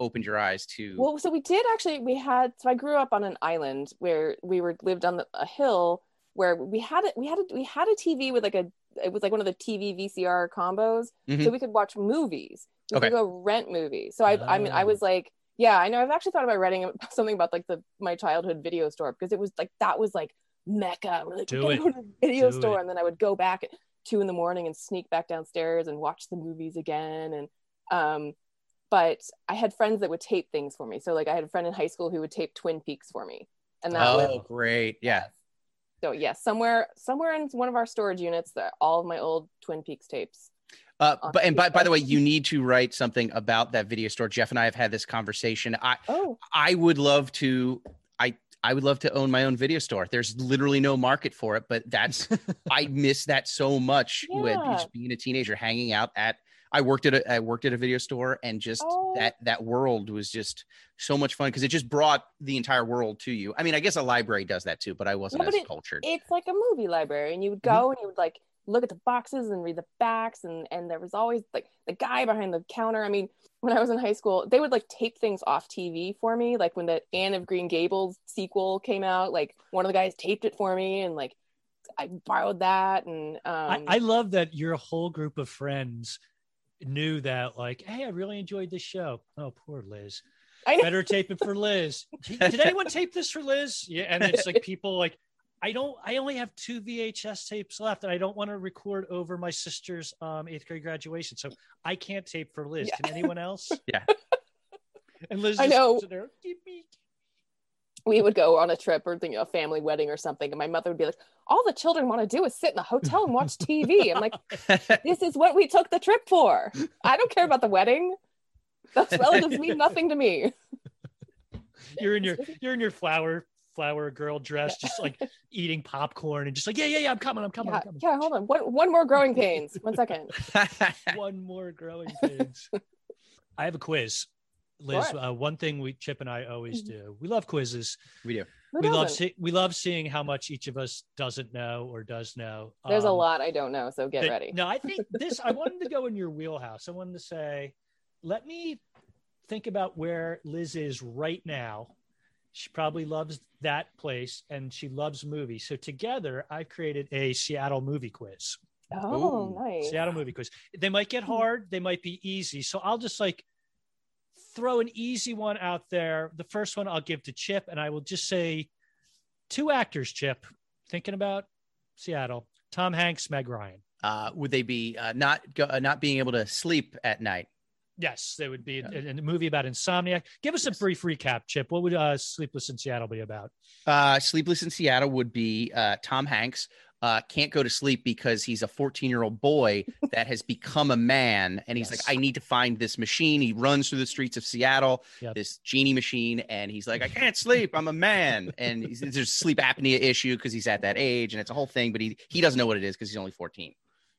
opened your eyes to? Well, so we did actually. We had so I grew up on an island where we were lived on the, a hill where we had it. We had a we had a TV with like a it was like one of the TV VCR combos, Mhm. so we could watch movies. We Okay. could go rent movies. So I I mean I Oh. was like yeah I know I've actually thought about writing something about like the my childhood video store because it was like that was like mecca. We're like Do we're it. go to the video Do store it. and then I would go back at two in the morning and sneak back downstairs and watch the movies again and um but I had friends that would tape things for me. So like I had a friend in high school who would tape Twin Peaks for me. And that was oh, great! Yeah. So yes, somewhere somewhere in one of our storage units that all of my old Twin Peaks tapes. Uh, but and by, by the way, you need to write something about that video store. Jeff and I have had this conversation. I Oh, I would love to. I I would love to own my own video store. There's literally no market for it, but that's I miss that so much with Yeah. just being a teenager, hanging out at. I worked at a I worked at a video store, and just Oh. that that world was just so much fun because it just brought the entire world to you. I mean, I guess a library does that too, but I wasn't Yeah, but as it- cultured. it's like a movie library, and you would go and you would like look at the boxes and read the backs, and and there was always like the guy behind the counter. I mean, when I was in high school, they would like tape things off TV for me, like when the Anne of Green Gables sequel came out, like one of the guys taped it for me, and like I borrowed that, and um, I, I love that your whole group of friends knew that, like, hey, I really enjoyed this show. Oh, poor Liz. I know. Better tape it for Liz. Did anyone tape this for Liz? Yeah, and it's like people like, I don't. I only have two VHS tapes left, and I don't want to record over my sister's um, eighth grade graduation, so I can't tape for Liz. Yeah. Can anyone else? Yeah. And Liz, I just know. there, "Beep, beep." We would go on a trip or you know, a family wedding or something, and my mother would be like, "All the children want to do is sit in the hotel and watch TV." I'm like, "This is what we took the trip for. I don't care about the wedding. Those relatives mean nothing to me." You're in your you're in your flower flower girl dress, just like eating popcorn and just like, yeah, yeah, yeah, I'm coming, I'm coming, Yeah, I'm coming. yeah. Hold on. One, one more growing pains. One second. One more growing pains. I have a quiz. Liz, uh, one thing we Chip and I always Mhm. do. We love quizzes. we do. Who we love doesn't? see, we love seeing how much each of us doesn't know or does know. There's a Um, lot I don't know, so get that- ready. No, I think this. I wanted to go in your wheelhouse. I wanted to say, let me think about where Liz is right now. She probably loves that place and she loves movies. So together, I've created a Seattle movie quiz. Oh, Ooh, nice. Seattle movie quiz. They might get Hmm. hard. They might be easy. So I'll just like throw an easy one out there. The first one I'll give to Chip, and I will just say two actors. Chip, thinking about Seattle. Tom Hanks, Meg Ryan. Uh, would they be uh, not go, uh, not being able to sleep at night? Yes, they would be Yeah. in a movie about insomnia. Give us a brief recap, Chip. What would uh, Sleepless in Seattle be about? Uh, Sleepless in Seattle would be uh, Tom Hanks. Uh, can't go to sleep because he's a 14 year old boy that has become a man. And he's Yes. like, I need to find this machine. He runs through the streets of Seattle, Yep. this genie machine. And he's like, I can't sleep. I'm a man. And he's, there's a sleep apnea issue because he's at that age. And it's a whole thing, but he, he doesn't know what it is because he's only 14.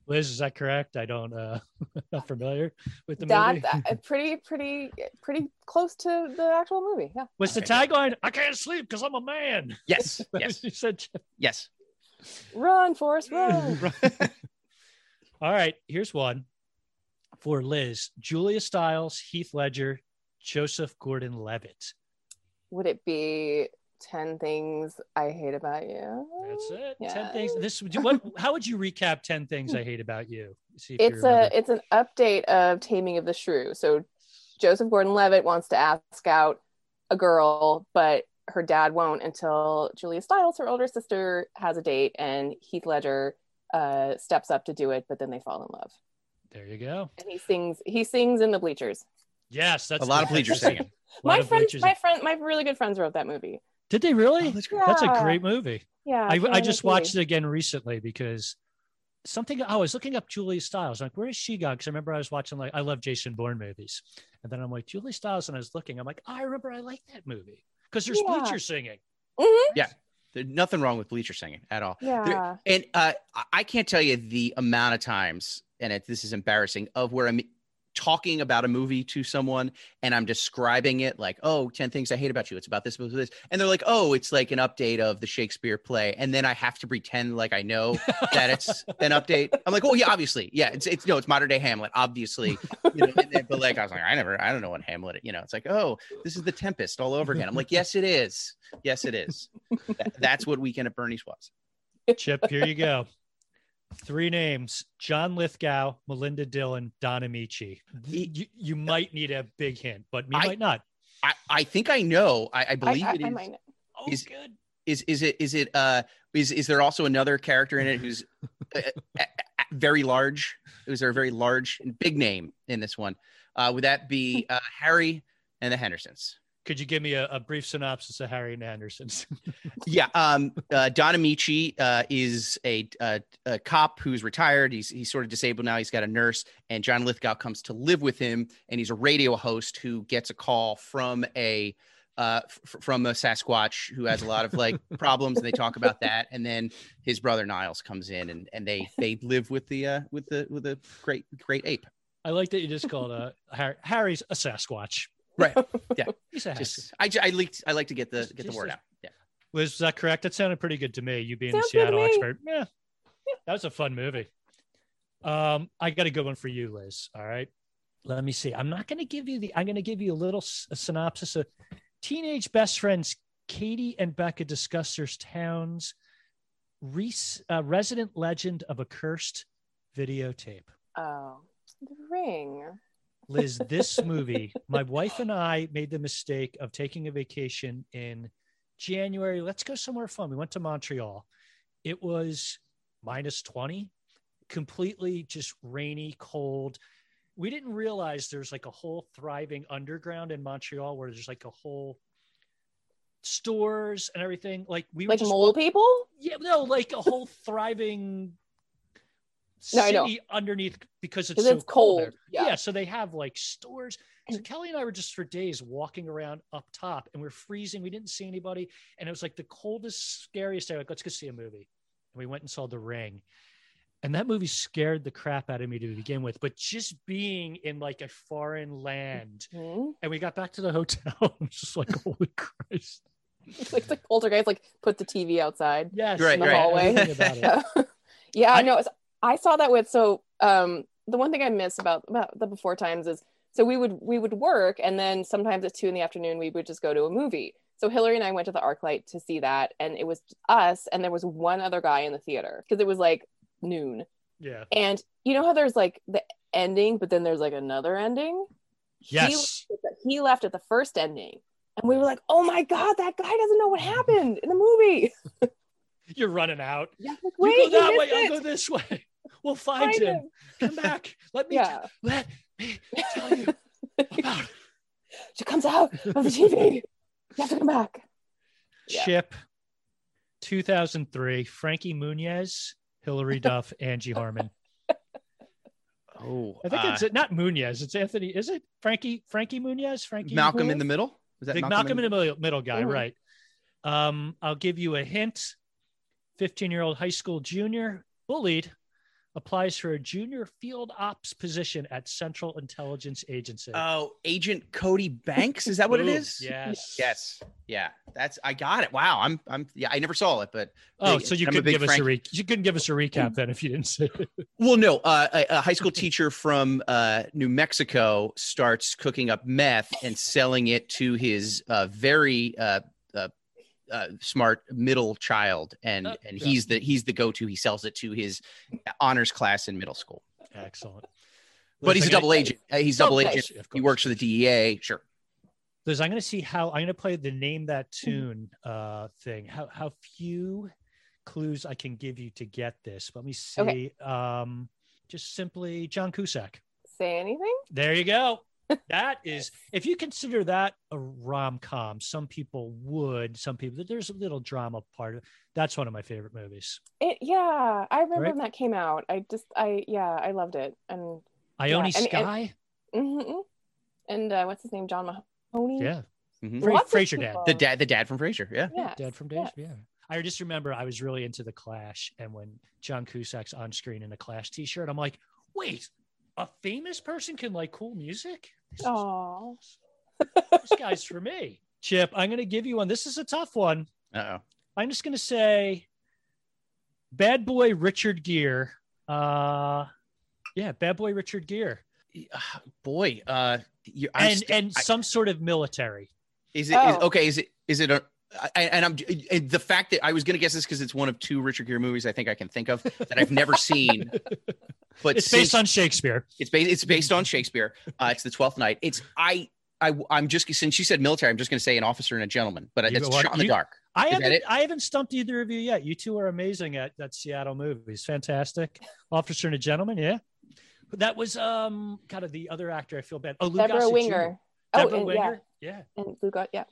Liz, is that correct? I don't uh not familiar with the that, movie. that- pretty, pretty, pretty close to the actual movie. Yeah. What's the tagline? I can't sleep because I'm a man. Yes. Yes. you said Yes. Run, Forrest, run. All right, here's one for Liz. Julia Stiles, Heath Ledger, Joseph Gordon Levitt. Would it be 10 things I hate about you? That's it. Yeah. Ten things. This what how would you recap 10 things I hate about you? See if you It's a it's an update of Taming of the Shrew. So Joseph Gordon-Levitt wants to ask out a girl, but her dad won't until Julia Stiles, her older sister, has a date, and Heath Ledger uh, steps up to do it, but then they fall in love. There you go. And he sings he sings in the bleachers. Yes, that's a lot of bleachers singing. My of friends, my friend, my really good friends wrote that movie. Did they really? Oh, that's great. That's a great movie. Yeah, I, I just MTV. watched it again recently because something I was looking up Julia Stiles. I'm like, where is she gone? Because I remember I was watching like I love Jason Bourne movies, and then I'm like Julia Stiles, and I was looking. I'm like, oh, I remember I like that movie because there's Yeah. bleachers singing. Mhm. There's nothing wrong with bleacher singing at all. Yeah. And uh, I- I can't tell you the amount of times, and it, this is embarrassing, of where I'm talking about a movie to someone and I'm describing it like, oh, 10 things I hate about you. It's about this, about this. And they're like, oh, it's like an update of the Shakespeare play. And then I have to pretend like I know that it's an update. I'm like, oh, yeah, obviously. Yeah, it's, it's no, it's modern day Hamlet, obviously. You know, and then- but like, I was like, I never, I don't know what Hamlet, you know, it's like, oh, this is the Tempest all over again. I'm like, yes, it is. Yes, it is. That- that's what Weekend at Bernie's was. Chip, here you go. Three names: John Lithgow, Melinda Dillon, Don Ameche. You, you might need a big hint, but me I- might not. I, I think I know. I, I I, believe I, it I is. might know. Oh, Is- good. Is is it is it uh is is there also another character in it who's uh, very large? Is there a very large and big name in this one? Uh, would that be uh, Harry and the Hendersons? Could you give me a, a brief synopsis of Harry and Anderson's? Yeah. Um, uh, Don Ameche uh, is a, a, a cop who's retired. He's he's sort of disabled now. He's got a nurse, and John Lithgow comes to live with him, and he's a radio host who gets a call from a uh, f- from a Sasquatch who has a lot of like problems, and they talk about that. And then his brother Niles comes in, and and they they live with the uh, with the with the great great ape. I like that you just called uh, Harry, Harry's a Sasquatch. Right. Yeah. a Just, Just I j- I leaked I like to get the Just- get the word a- out. Yeah. Liz, is that correct? That sounded pretty good to me. You being Sounds the Seattle expert. Yeah. That was a fun movie. Um, I got a good one for you, Liz. All right. Let me see. I'm not going to give you the, I'm going to give you a little s- a synopsis of teenage best friends Katie and Becca discuss their town's res, uh, resident legend of a cursed videotape. Oh, The ring. Liz, this movie, my wife and I made the mistake of taking a vacation in January. Let's go somewhere fun. We went to Montreal. It was minus 20, completely just rainy, cold. We didn't realize there's like a whole thriving underground in Montreal where there's like a whole stores and everything. Like we were Like just mole people? yeah, no, like a whole thriving No, I know. city underneath because it's so it's cold. there. Yeah. Yeah. so they have like stores. So Kelly and I were just for days walking around up top, and we're freezing. We didn't see anybody, and it was like the coldest, scariest day. Like, let's go see a movie. And we went and saw The Ring, and that movie scared the crap out of me to begin with. But just being in like a foreign land, Mhm. and we got back to the hotel, I'm just like, holy Christ! like the poltergeist, like put the TV outside. Yes, Right, yeah, right. everything about it. Yeah, yeah. I- I know. I saw that with so um the one thing I miss about about the before times is so we would we would work and then sometimes at two in the afternoon we would just go to a movie. So Hilary and I went to the ArcLight to see that, and it was us and there was one other guy in the theater because it was like noon. yeah. And you know how there's like the ending, but then there's like another ending. He Yes. he left at the first ending and we were like oh my god that guy doesn't know what happened in the movie You're running out. yeah like, You wait go that way. missed I'll go this way. We'll find, Find him. him. Come back. Let me. yeah let me tell you about she comes out of the tv you have to come back Yeah. Chip. 2003. Frankie Muniz, Hilary Duff, Angie Harmon. Oh, I think uh, it's not Muniz. It's Anthony. Is it Frankie? Frankie Muniz? Frankie. Malcolm Muniz? in the middle. Is that the Malcolm in the middle, middle guy, Mhm. right? Um, I'll give you a hint. 15 year old high school junior bullied applies for a junior field ops position at Central Intelligence Agency. Oh, Agent Cody Banks. Is that what it Boom. is? Yes. Yes. Yeah. That's. I got it. Wow. I'm. I'm. Yeah. I never saw it, but Oh, big- so you I'm couldn't big give us a re- you couldn't give us a recap then if you didn't say it. Well, no. Uh, a, a high school teacher from uh, New Mexico starts cooking up meth and selling it to his uh, very uh, uh, uh, smart middle child, and Uh, and yeah. he's the he's the go to. He sells it to his honors class in middle school. Excellent. But he's a I'm double gonna- agent. Uh, he's double Okay. agent. Of He works for the DEA. Sure. Liz, I'm going to see how I'm going to play the name that tune uh, thing. How how few clues I can give you to get this. Let me see. Okay. Um, just simply John Cusack. say anything There you go. That is, if you consider that a rom com, some people would. Some people there's a little drama part. of That's one of my favorite movies. it yeah i remember Right? when that came out i just i yeah i loved it and Ione and- and- Skye. mhm. and uh, what's his name john mahoney yeah, Mhm. Fra- Lots Frasier dad. The dad. The dad from Frasier. Yeah. yeah Dad from Days. Yeah. I just remember I was really into the Clash, and when John Cusack's on screen in a Clash T-shirt, I'm like, wait, a famous person can like cool music. This is oh this guy's for me. Chip, I'm going to give you one. This is a tough one. Uh oh. I'm just going to say Bad Boy Richard Gere. Uh, yeah, Bad Boy Richard Gere. Boy. Uh. You, I'm And, st- and I- some sort of military. Is it is, Oh. okay? Is it is it a I, and I'm and the fact that I was going to guess this because it's one of two Richard Gere movies I think I can think of that I've never seen. But It's since- based on Shakespeare. it's based it's based on Shakespeare. Uh, it's the Twelfth Night. It's I I I'm just since you said military, I'm just going to say an officer and a gentleman, but You it's go on- shot in the dark. I Is haven't? I haven't stumped either of you yet. You two are amazing at that Seattle movies. Fantastic. Officer and a gentleman, yeah. But that was um kind of the other actor I feel bad. Oh, Lou deborah Gossett Jr. winger oh Deborah and, Winger. Yeah. yeah and Lou got yeah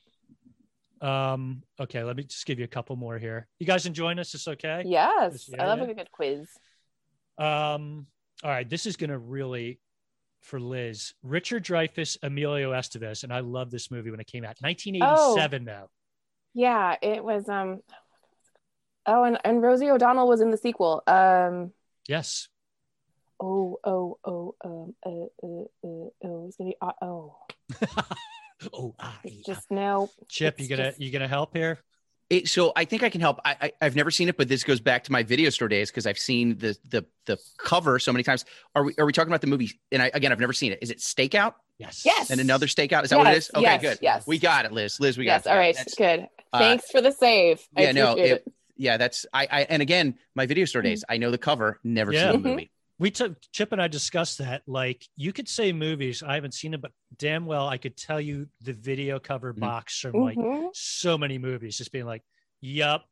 Um, okay, let me just give you a couple more here. You guys enjoying this? It's okay? yes i love a good quiz Um, all right, this is gonna really for Liz. Richard Dreyfuss, Emilio Estevez, and I love this movie when it came out. 1987 now. yeah it was um oh and, and rosie o'donnell was in the sequel um Yes. oh oh oh um uh, uh, uh, oh it's gonna be uh, oh oh, ah, yeah. just no Chip, it's you gonna just- you gonna help here? It, so I think I can help. I, I I've never seen it, but this goes back to my video store days because I've seen the the the cover so many times. Are we are we talking about the movie? And I again I've never seen it. Is it Stakeout Yes. Yes. and another Stakeout? Is that what it is? Yes. Okay, yes, good. yes. We got it, Liz. Liz, we got it. yes it. all right That's- good uh, thanks for the save I yeah, no, appreciate it- yeah, that's I, I and again my video store days. I know the cover, never Yeah. seen the Mhm. movie. We took Chip and I discussed that. Like you could say movies, I haven't seen it, but damn well I could tell you the video cover Mhm. box from like Mhm. so many movies, just being like, "Yup,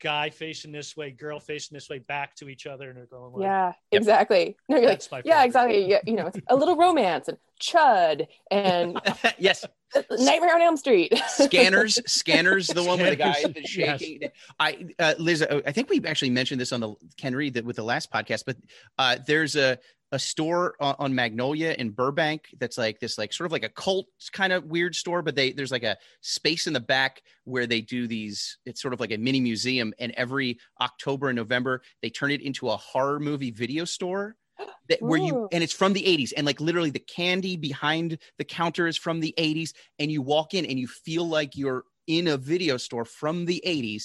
guy facing this way, girl facing this way, back to each other," and they're going like, Yeah, Yep. exactly. No, you're like, That's my yeah, exactly. Yeah, you know, it's a little romance and Chud and yes, Nightmare on Elm Street. scanners scanners the one with the guy Scanners, the yes. shaking i uh, liz i think we actually mentioned this on the ken reed that with the last podcast but uh there's a a store on, on magnolia in burbank that's like this like sort of like a cult kind of weird store but they there's like a space in the back where they do these it's sort of like a mini museum and every october and november they turn it into a horror movie video store that where you and it's from the 80s and like literally the candy behind the counter is from the 80s and you walk in and you feel like you're in a video store from the 80s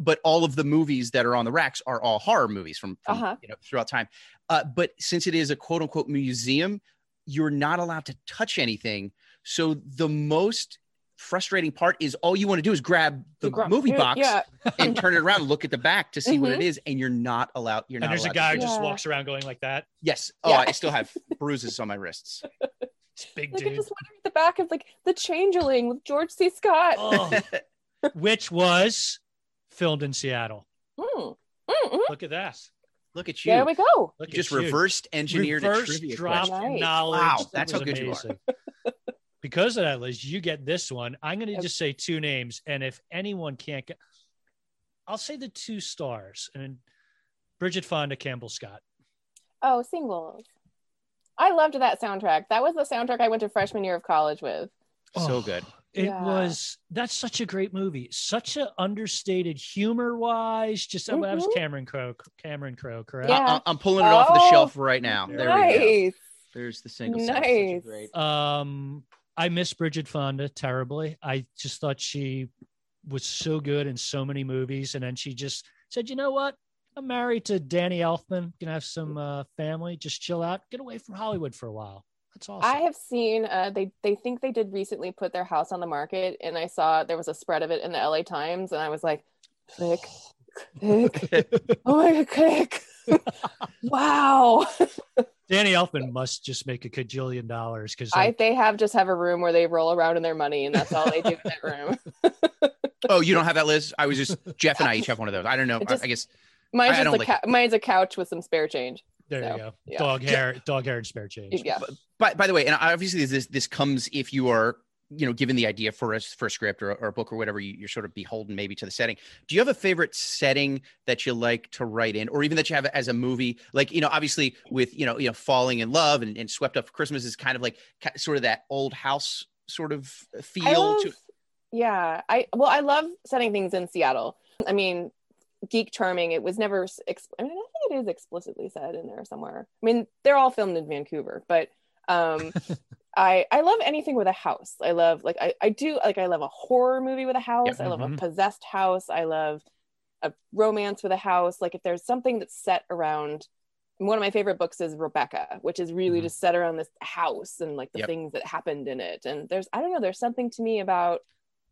but all of the movies that are on the racks are all horror movies from, from Uh-huh. you know throughout time uh, but since it is a quote unquote museum you're not allowed to touch anything so the most frustrating part is all you want to do is grab the Gra- movie box Yeah. and turn it around and look at the back to see what Mm-hmm. it is and you're not allowed you're and not there's a guy who just. Yeah. walks around going like that. yes oh Yeah. i still have bruises on my wrists It's big Like I dude. just wonder at the back of like the Changeling with George C. Scott. Oh, which was filmed in Seattle. Mm. Look at that. Look at you There we go. Look You just at you. reversed engineered a reverse trivia drop question. Nice. knowledge. Wow, That that's how was good you are. because of that, Liz, you get this one. I'm going to just say two names, and if anyone can't get, I'll say the two stars and Bridget Fonda, Campbell Scott. Oh, singles. I loved that soundtrack. That was the soundtrack I went to freshman year of college with. so Oh, good It Yeah. was that's such a great movie. Such a understated humor wise. Just oh, that was. Cameron Crowe. Cameron Crowe, correct? Yeah. I, am pulling it off the Oh, shelf right now there we go there's the single sound. Such a Nice. great Um, I miss Bridget Fonda terribly. I just thought she was so good in so many movies, and then she just said, "You know what? I'm married to Danny Elfman. Gonna have some uh, family. Just chill out. Get away from Hollywood for a while. That's awesome." I have seen uh, they they think they did recently put their house on the market, and I saw there was a spread of it in the LA Times, and I was like, click, click, oh my god, click, wow! Danny Elfman must just make a cajillion dollars because I they have just have a room where they roll around in their money, and that's all they do in that room. oh you don't have that liz i was just jeff and i each have one of those i don't know It I- I, guess Mine's I just don't like ca- mine's a couch with some spare change. There So, you go. yeah. Dog hair, dog hair, and spare change. Yeah, by, by the way and obviously this this comes if you are you know given the idea for a for a script or, or a book or whatever you, you're sort of beholden maybe to the setting do you have a favorite setting that you like to write in or even that you have as a movie like you know obviously with you know you know Falling Inn Love and, and swept up for christmas is kind of like sort of that old house sort of feel love, to yeah. I well, I love setting things in Seattle. I mean, Geek Charming. It was never. s- Ex- I mean, I think it is explicitly said in there somewhere. I mean, they're all filmed in Vancouver, but um, I I love anything with a house. I love like I I do like I love a horror movie with a house. Yep. I love Mhm. a possessed house. I love a romance with a house. Like if there's something that's set around. One of my favorite books is Rebecca, which is really Mhm. just set around this house and like the Yep. things that happened in it. And there's I don't know, there's something to me about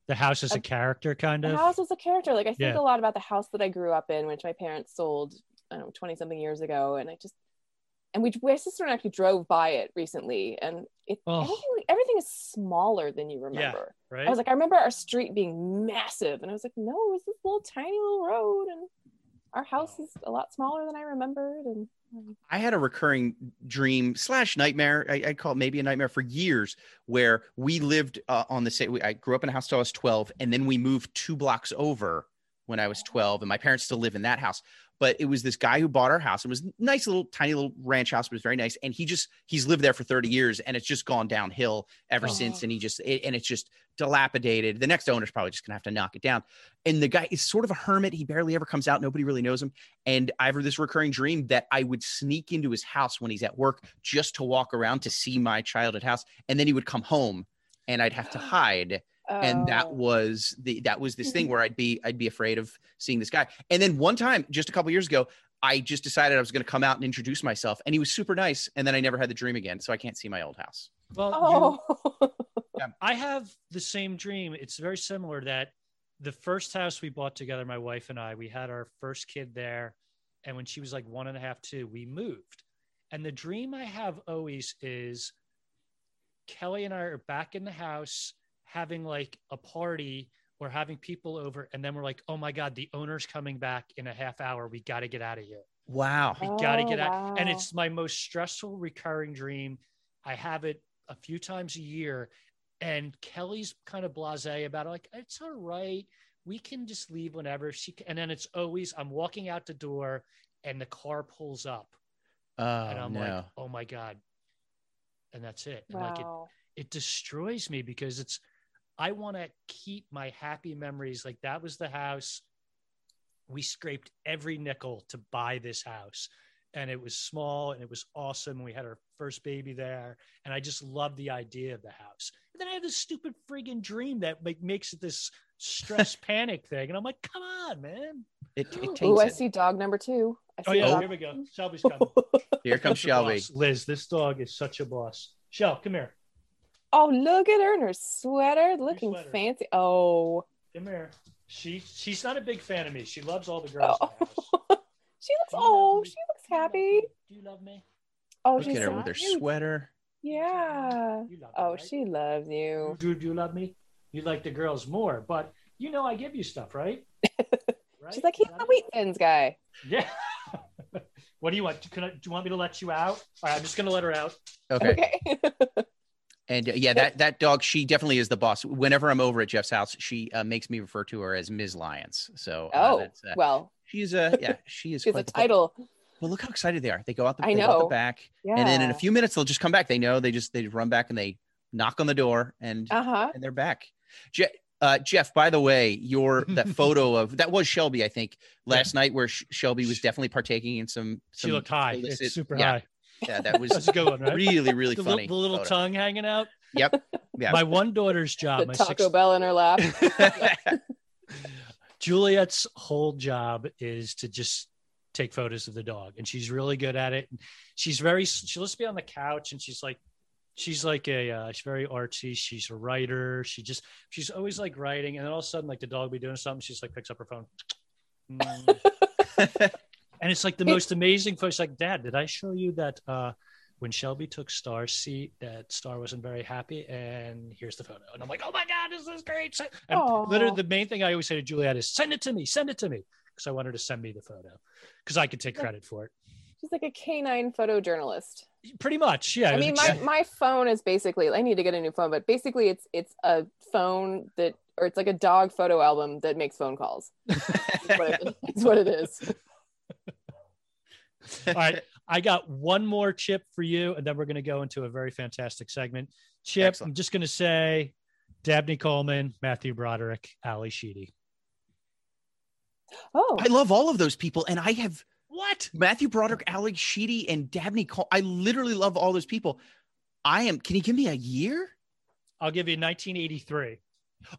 The house is a character, kind the of. house is a character. Like I think Yeah. a lot about the house that I grew up in, which my parents sold, I don't know, 20 something years ago. And I just, and we, my sister and I actually drove by it recently and it, Oh. everything, everything is smaller than you remember. right? I was like, I remember our street being massive. And I was like, no, it's this little tiny little road. And our house is a lot smaller than I remembered. And I had a recurring dream slash nightmare. I, I call it maybe a nightmare for years, where we lived uh, on the same. I grew up in a house till I was twelve, and then we moved two blocks over when I was twelve, and my parents still live in that house. But it was this guy who bought our house. It was a nice little tiny little ranch house, but it was very nice. And he just he's lived there for thirty years, and it's just gone downhill ever Oh. since. And he just it, and it's just dilapidated. The next owner's probably just gonna have to knock it down. And the guy is sort of a hermit. He barely ever comes out. Nobody really knows him. And I have this recurring dream that I would sneak into his house when he's at work just to walk around to see my childhood house. And then he would come home and I'd have to hide. And that oh, was the that was this thing mm-hmm. where I'd be I'd be afraid of seeing this guy. And then one time, just a couple years ago, I just decided I was going to come out and introduce myself, and he was super nice. And then I never had the dream again, so I can't see my old house. well, you- oh, I have the same dream. It's very similar that the first house we bought together, my wife and I, we had our first kid there. And when she was like one and a half, two, we moved. And the dream I have always is Kelly and I are back in the house having like a party or having people over. And then we're like, oh my God, the owner's coming back in a half hour. We got to get out of here. Wow. We got to Oh, get out. Oh, and it's my most stressful recurring dream. I have it a few times a year. And Kelly's kind of blase about it. Like, it's all right. We can just leave whenever she can. And then it's always, I'm walking out the door and the car pulls up. Oh and I'm no. like, oh my God. And that's it. And like, it, Wow. it destroys me because it's I want to keep my happy memories. Like that was the house. We scraped every nickel to buy this house. And it was small and it was awesome. We had our first baby there. And I just love the idea of the house. And then I have this stupid friggin' dream that like makes it this stress panic thing. And I'm like, come on, man. it, it Ooh, taints I it. see dog number two. I Oh yeah, dog- here we go. Shelby's coming. Here comes Shelby. Liz, this dog is such a boss. Shell, come here. Oh, look at her in her sweater, looking sweater. fancy. Oh, Come here. She she's not a big fan of me. She loves all the girls. oh. in the house. she looks. Do you love Oh, she looks Do you love happy. Do you love me? Oh, Look she's at her with her cute. sweater. Yeah. You love me, Oh, right? she loves you. Do, do you love me? You like the girls more, but you know I give you stuff, right? right? She's like, he's the it? wheat thins guy. Yeah. what do you want? Can I, do you want me to let you out? All right, I'm just gonna let her out. Okay. Okay. And uh, yeah, that that dog, she definitely is the boss. Whenever I'm over at Jeff's house, she uh, makes me refer to her as Ms. Lyons. So uh, oh, uh, well, she's a yeah, she is she's a quite the- title. Well, look how excited they are. They go out the, I go out the know. back, Yeah. and then in a few minutes they'll just come back. They know they just they run back and they knock on the door and Uh huh. and they're back. Je- uh, Jeff, by the way, your that photo of that was Shelby, I think, last night where Sh- Shelby was definitely partaking in some. She looked high. illicit- It's super yeah, high. Yeah, that was That's a good one, right? really really the, funny. Little, the little photo. tongue hanging out. Yep. Yeah. My one daughter's job, The my Taco six, Bell in her lap. Juliet's whole job is to just take photos of the dog, and she's really good at it. She's very she lets me on the couch, and she's like, she's like a uh, she's very artsy. She's a writer. She just she's always like writing, and then all of a sudden, like the dog will be doing something, she's like picks up her phone. Mm. and it's like the most amazing photo. She's like, Dad, did I show you that uh, when Shelby took Star's seat, that Star wasn't very happy? And here's the photo. And I'm like, oh my God, this is great. And literally, the main thing I always say to Juliet is send it to me, send it to me. Because I want her to send me the photo because I could take credit for it. She's like a canine photojournalist. Pretty much. Yeah. I mean, my, my phone is basically. I need to get a new phone, but basically, it's it's a phone that, or it's like a dog photo album that makes phone calls. It's what it, it's what it is. All right. I got one more chip for you, and then we're going to go into a very fantastic segment. Chip, Excellent. I'm just going to say Dabney Coleman, Matthew Broderick, Ally Sheedy. Oh, I love all of those people, and I have What? Matthew Broderick, Alex Sheedy, and Dabney Cole. I literally love all those people. I am. Can you give me a year? I'll give you 1983.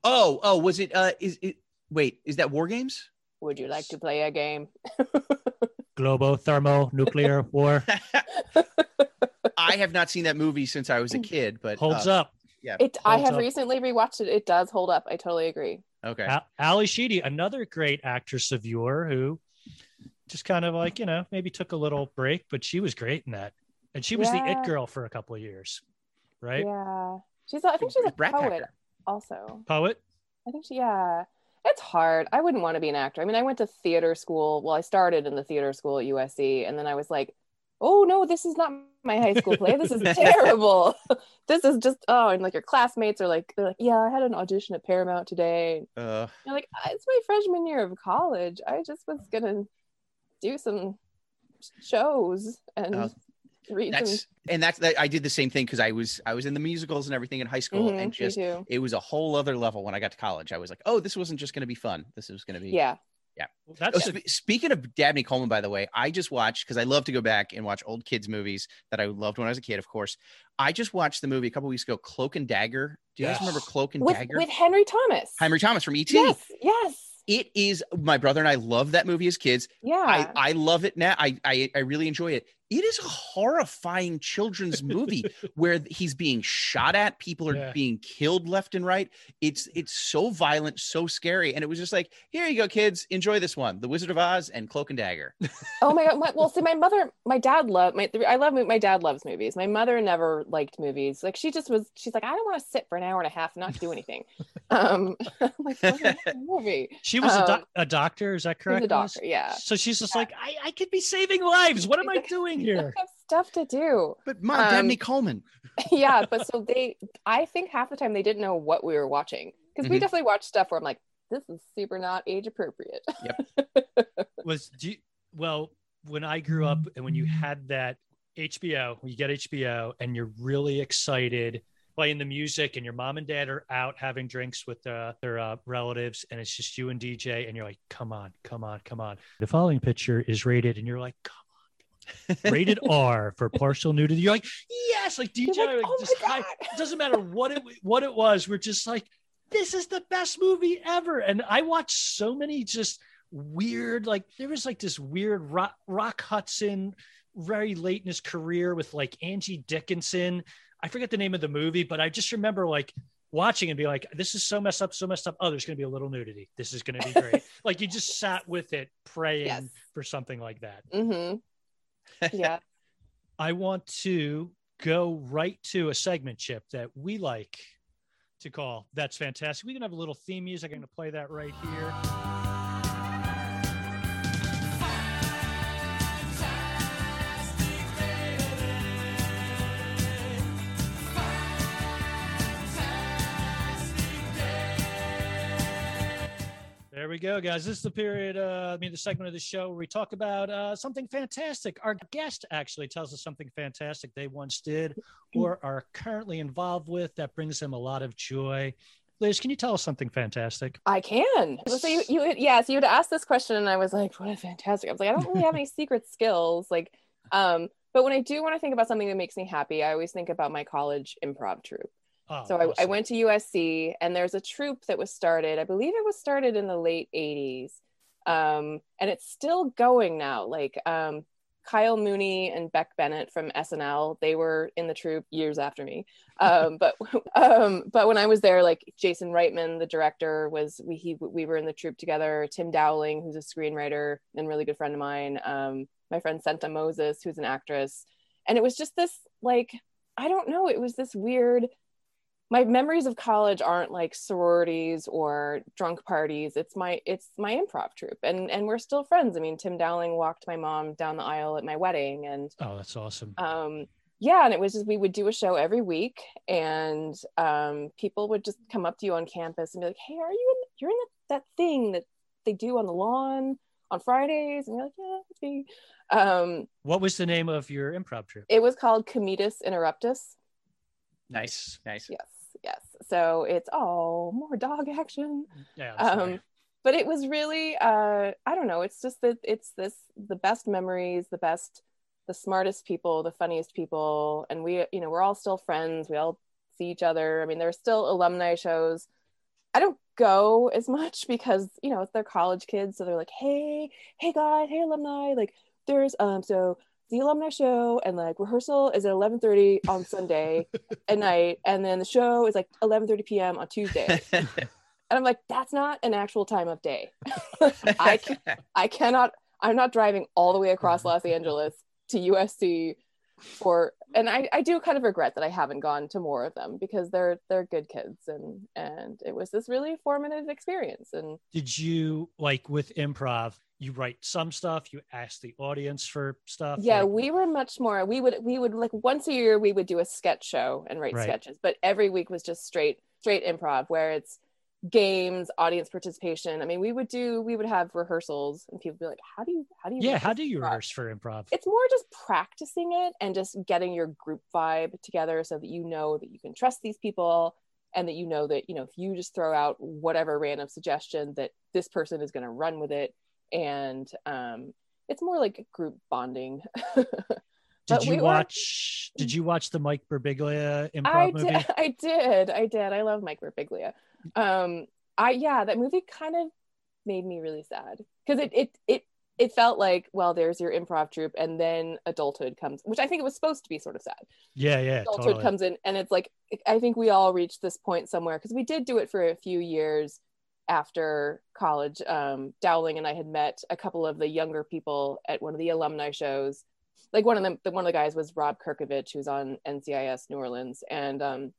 Oh, oh, was it? Uh, is it? Wait, is that War Games? Would you like to play a game? Global thermo nuclear war I have not seen that movie since I was a kid, but holds uh, up. Yeah. It. I have up. recently rewatched it. It does hold up. I totally agree. Okay. A- Ally Sheedy, another great actress of yore who just kind of like, you know, maybe took a little break, but she was great in that. And she was the it girl for a couple of years, right? Yeah, she's. a- I think she's a Brat poet Packer. also. Poet. I think she. Yeah, it's hard. I wouldn't want to be an actor. I mean, I went to theater school. Well, I started in the theater school at USC, and then I was like, "Oh no, this is not my high school play. This is terrible. this is just oh." And like your classmates are like, they're like, "Yeah, I had an audition at Paramount today." Uh, You're like, "Ah, "It's my freshman year of college. I just was gonna do some shows and Uh, read some." that's and that's that. I did the same thing because I was I was in the musicals and everything in high school, Mhm, and just it was a whole other level when I got to college. I was like, oh, this wasn't just going to be fun. This was going to be Yeah. Oh, That's a, spe- speaking of Dabney Coleman, by the way, I just watched because I love to go back and watch old kids movies that I loved when I was a kid. Of course, I just watched the movie a couple weeks ago, Cloak and Dagger. Do you guys remember Cloak and With Dagger? with Henry Thomas. Henry Thomas from ET. Yes. Yes. It is my brother and I love that movie as kids. Yeah. I I love it now. I, I I really enjoy it. It is a horrifying children's movie where he's being shot at people are Yeah. being killed left and right it's it's so violent so scary and it was just like here you go kids enjoy this one the wizard of oz and cloak and dagger Oh my god! My, well, see, my mother, my dad loved my. I love mo- my dad loves movies. My mother never liked movies. Like she just was. She's like, I don't want to sit for an hour and a half and not do anything. um, I'm like, "What is movie. She was a, Um, doc- a doctor, is that She's correct? a doctor. Yeah. So she's just like, I, I could be saving lives. What am I doing I here? have stuff to do. but mom dad Um, me coleman yeah, but so they. I think half the time they didn't know what we were watching because we Mhm. definitely watched stuff where I'm like, this is super not age appropriate. Yeah. Was do you, well when I grew up and when you had that HBO, when you get HBO and you're really excited playing the music and your mom and dad are out having drinks with uh, their uh, relatives and it's just you and DJ and you're like, come on, come on, come on. The following picture is rated and you're like, come on, rated R for partial nudity. You're like, yes, like DJ, like, "Oh just God." it doesn't matter what it what it was. We're just like, this is the best movie ever. And I watched so many just weird, like there was like this weird Rock, Rock Hudson, very late in his career with like Angie Dickinson. I forget the name of the movie, but I just remember like watching and be like, this is so messed up, so messed up. Oh, there's gonna be a little nudity. This is gonna be great. like you just sat with it, praying Yes. for something like that. hmm Yeah. I want to go right to a segment chip that we like to call That's Fantastic. We can have a little theme music. I'm going to play that right here. There we go, guys. This is the period, uh, I mean, the segment of the show where we talk about uh, something fantastic. Our guest actually tells us something fantastic they once did or are currently involved with that brings them a lot of joy. Liz, can you tell us something fantastic? I can. So you, you, yeah. So you had asked this question, and I was like, "What a fantastic!" I was like, "I don't really have any secret skills." Like, um, but when I do want to think about something that makes me happy, I always think about my college improv troupe. Oh, So I, I went to USC, and there's a troupe that was started. I believe it was started in the late '80s, um, and it's still going now. Like um, Kyle Mooney and Beck Bennett from SNL, they were in the troupe years after me. Um, but um, but when I was there, like Jason Reitman, the director, was we he we were in the troupe together. Tim Dowling, who's a screenwriter and really good friend of mine. Um, my friend Senta Moses, who's an actress, and it was just this like I don't know. It was this weird my memories of college aren't like sororities or drunk parties. It's my it's my improv troupe and and we're still friends. I mean tim dowling walked my mom down the aisle at my wedding and Oh, that's awesome. um yeah and it was just we would do a show every week and um people would just come up to you on campus and be like hey are you in you're in that, that thing that they do on the lawn on fridays? And you're like yeah it's me. Um What was the name of your improv troupe? it was called commedus interruptus. Nice nice. Yes yes. So it's oh more dog action. Yeah, um but it was really uh i don't know it's just that it's this the best memories the best the smartest people the funniest people. And we you know we're all still friends. We all see each other. I mean there's still alumni shows. I don't go as much because you know it's their college kids. So they're like hey hey guys hey alumni. Like there's um so the alumni show and like rehearsal is at 11:30 on Sunday at night and then the show is like 11:30 p.m. on Tuesday and I'm like, that's not an actual time of day. I can, I cannot. I'm not driving all the way across Los Angeles to USC for. And I, I do kind of regret that I haven't gone to more of them because they're they're good kids and and it was this really formative experience. And Did you like with improv? You write some stuff. You ask the audience for stuff. yeah, like- we were much more. We would we would like once a year we would do a sketch show and write Right. sketches, but every week was just straight straight improv where it's games audience participation i mean we would do we would have rehearsals and people would be like how do you how do you yeah. How do you improv?" rehearse for improv? it's more just practicing it and just getting your group vibe together so that you know that you can trust these people and that you know that you know if you just throw out whatever random suggestion that this person is going to run with it and um it's more like group bonding Did you we were- watch? Did you watch the Mike Birbiglia improv I movie? did, I did i did i love mike Birbiglia. um i yeah that movie kind of made me really sad because it it it it felt like well there's your improv troupe and then adulthood comes which i think it was supposed to be sort of sad Yeah, yeah, adulthood totally. comes in and it's like i think we all reached this point somewhere because we did do it for a few years after college um, dowling and i had met a couple of the younger people at one of the alumni shows. Like one of them the, one of the guys was rob kerkovich who's on ncis new orleans. And um,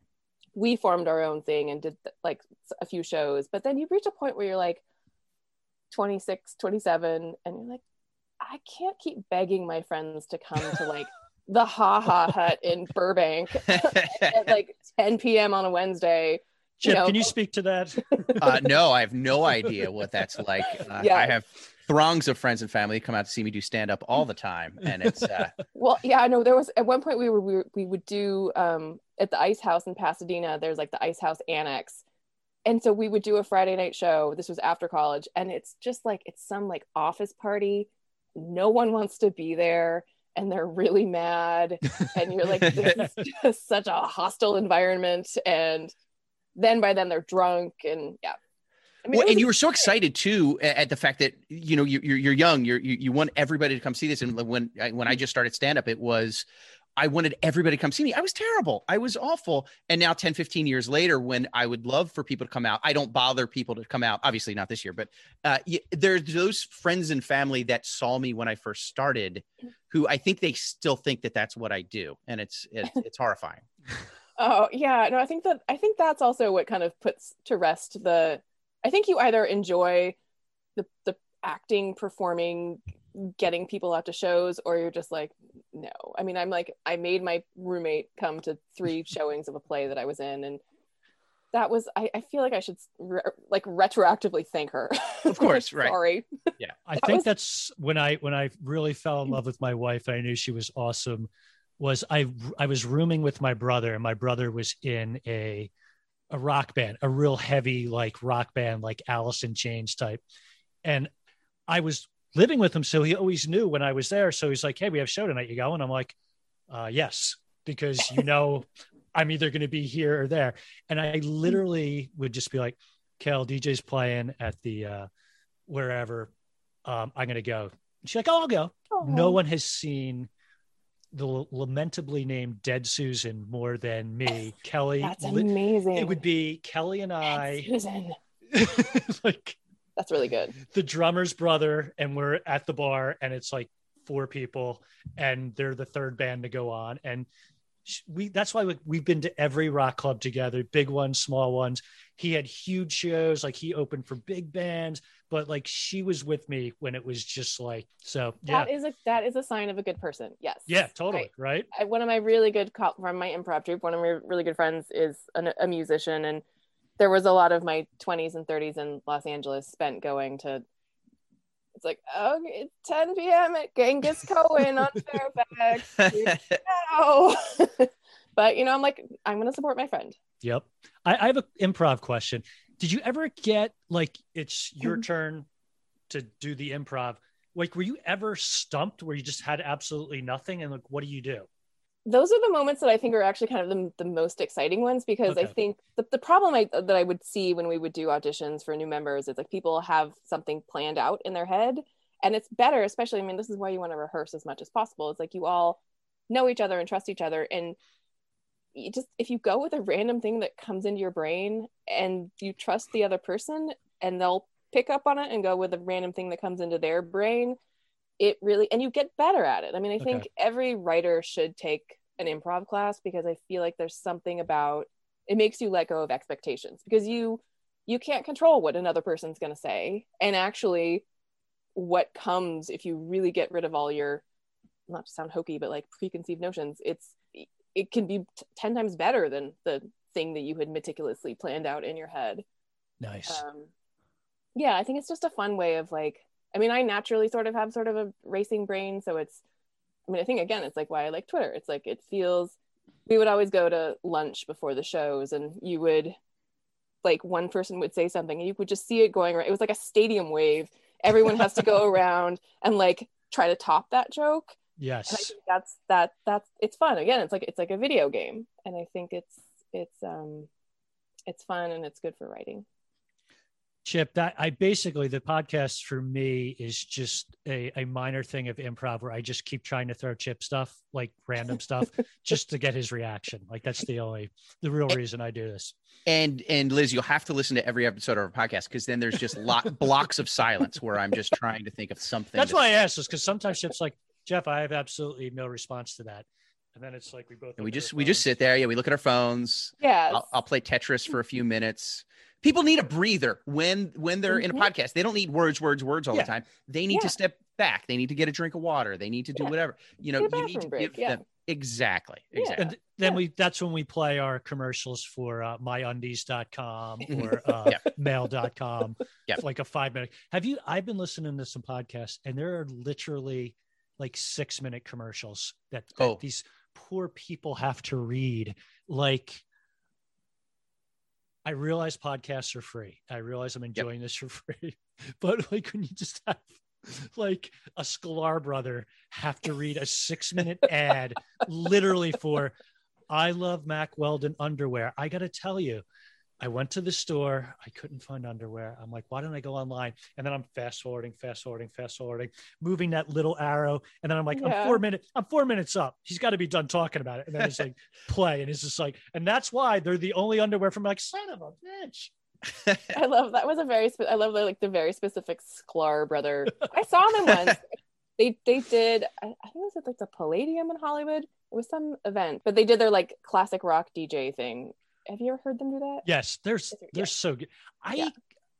we formed our own thing and did like a few shows. But then you reach a point where you're like 26 27 and you're like i can't keep begging my friends to come to like the ha ha hut in burbank at like 10 p.m on a wednesday Chip, know, can you speak to that? uh, no, I have no idea what that's like. Uh, Yeah. I have throngs of friends and family come out to see me do stand up all the time, and it's uh, well yeah I know. there was at one point we were we, were, we would do um at the ice house in pasadena there's like the ice house annex and so we would do a friday night show this was after college and it's just like it's some like office party no one wants to be there and they're really mad and you're like this is just such a hostile environment and then by then they're drunk and yeah I mean, well, and you were so excited too at the fact that you know you- you're you're young. You're, you you want everybody to come see this. And when I, when I just started stand up, it was I wanted everybody to come see me. I was terrible. I was awful. And now 10, 15 years later, when I would love for people to come out, I don't bother people to come out. Obviously, not this year, but uh, y- there's those friends and family that saw me when I first started, who I think they still think that that's what I do, and it's it's, it's horrifying. Oh yeah, no, I think that I think that's also what kind of puts to rest the. I think you either enjoy the the acting, performing, getting people out to shows, or you're just like, no. I mean, I'm like, I made my roommate come to three showings of a play that I was in, and that was. I, I feel like I should re- like retroactively thank her. Of course, right. Sorry. Yeah. I That think was- that's when I when I really fell in love with my wife. and I knew she was awesome. Was I I was rooming with my brother, and my brother was in a a rock band, a real heavy like rock band, like Alice in Chains type. And I was living with him, so he always knew when I was there. So he's like, "Hey, we have a show tonight. You going?" I'm like, uh, "Yes," because you know I'm either going to be here or there. And I literally would just be like, "Kel, DJ's playing at the uh, wherever. Um, I'm going to go." She's like, "Oh, I'll go." No one has seen the lamentably named Dead Susan more than me, Kelly. That's amazing. it would be Kelly and I, Susan. like That's really good. the drummer's brother, and we're at the bar, and it's like four people, and they're the third band to go on, and we that's why we, we've been to every rock club together, big ones, small ones. He had huge shows, like he opened for big bands, but like she was with me when it was just like so. Yeah, That is a that is a sign of a good person. Yes. yeah, totally, Right. right? I, one of my really good co- from my improv troupe, one of my really good friends is an, a musician, and there was a lot of my 20s and 30s in Los Angeles spent going to. It's like okay, it's 10 p.m. at Genghis Cohen on Fairfax. No. but you know, I'm like, I'm gonna support my friend. Yep. I, I have an improv question. Did you ever get like it's your Mhm. turn to do the improv? Like, were you ever stumped where you just had absolutely nothing? And like, what do you do? Those are the moments that I think are actually kind of the, the most exciting ones because I think the, the problem I, that I would see when we would do auditions for new members is like people have something planned out in their head and it's better especially I mean this is why you want to rehearse as much as possible. It's like you all know each other and trust each other and you just if you go with a random thing that comes into your brain and you trust the other person and they'll pick up on it and go with a random thing that comes into their brain it really and you get better at it. I mean i think Okay. every writer should take an improv class because i feel like there's something about it makes you let go of expectations because you you can't control what another person's going to say and actually what comes if you really get rid of all your not to sound hokey but like preconceived notions it's it can be t- 10 times better than the thing that you had meticulously planned out in your head Nice. um, yeah i think it's just a fun way of like i mean i naturally sort of have sort of a racing brain so it's i mean i think again it's like why i like twitter it's like it feels we would always go to lunch before the shows and you would like one person would say something and you would just see it going around it was like a stadium wave everyone has to go around and like try to top that joke and I yes. think that's that that's it's fun. Again, it's like it's like a video game, and I think it's it's um it's fun and it's good for writing. Chip, that I basically the podcast for me is just a, a minor thing of improv where I just keep trying to throw Chip stuff, like random stuff, just to get his reaction. Like that's the only the real reason I do this. And and Liz, you'll have to listen to every episode of our podcast because then there's just lot blocks of silence where I'm just trying to think of something. That's to- why I asked this because sometimes Chip's like, Jeff, I have absolutely no response to that. And then it's like we both And we just we just sit there. Yeah, we look at our phones. Yeah, I'll, I'll play Tetris for a few minutes. People need a breather when when they're in a Mhm. podcast. They don't need words, words, words all Yeah. the time. They need Yeah. to step back. They need to get a drink of water. They need to do Yeah. whatever. You know, you need to break, give yeah. them exactly, Yeah. exactly. and then Yeah. we that's when we play our commercials for uh, myundies.com or uh, Yeah. mail.com Yeah. like a five minute have you i've been listening to some podcasts and there are literally like six minute commercials that, that Oh. these poor people have to read like i realize podcasts are free i realize i'm enjoying this for free but like when you just have like a Sklar brother have to read a six minute ad literally for I love Mack Weldon underwear. I got to tell you, I went to the store. I couldn't find underwear. I'm like, why don't I go online? And then I'm fast forwarding, fast forwarding, fast forwarding, moving that little arrow. And then I'm like, I'm four minutes, I'm four minutes up. He's got to be done talking about it. And then it's like play. And it's just like, and that's why they're the only underwear from like, son of a bitch. I love that was a very spe- I love the like the very specific Sklar brother. I saw them once. They they did I, I think it was at like the Palladium in Hollywood. It was some event, but they did their like classic rock DJ thing. Have you ever heard them do that? Yes, they're they're so good. I Yeah.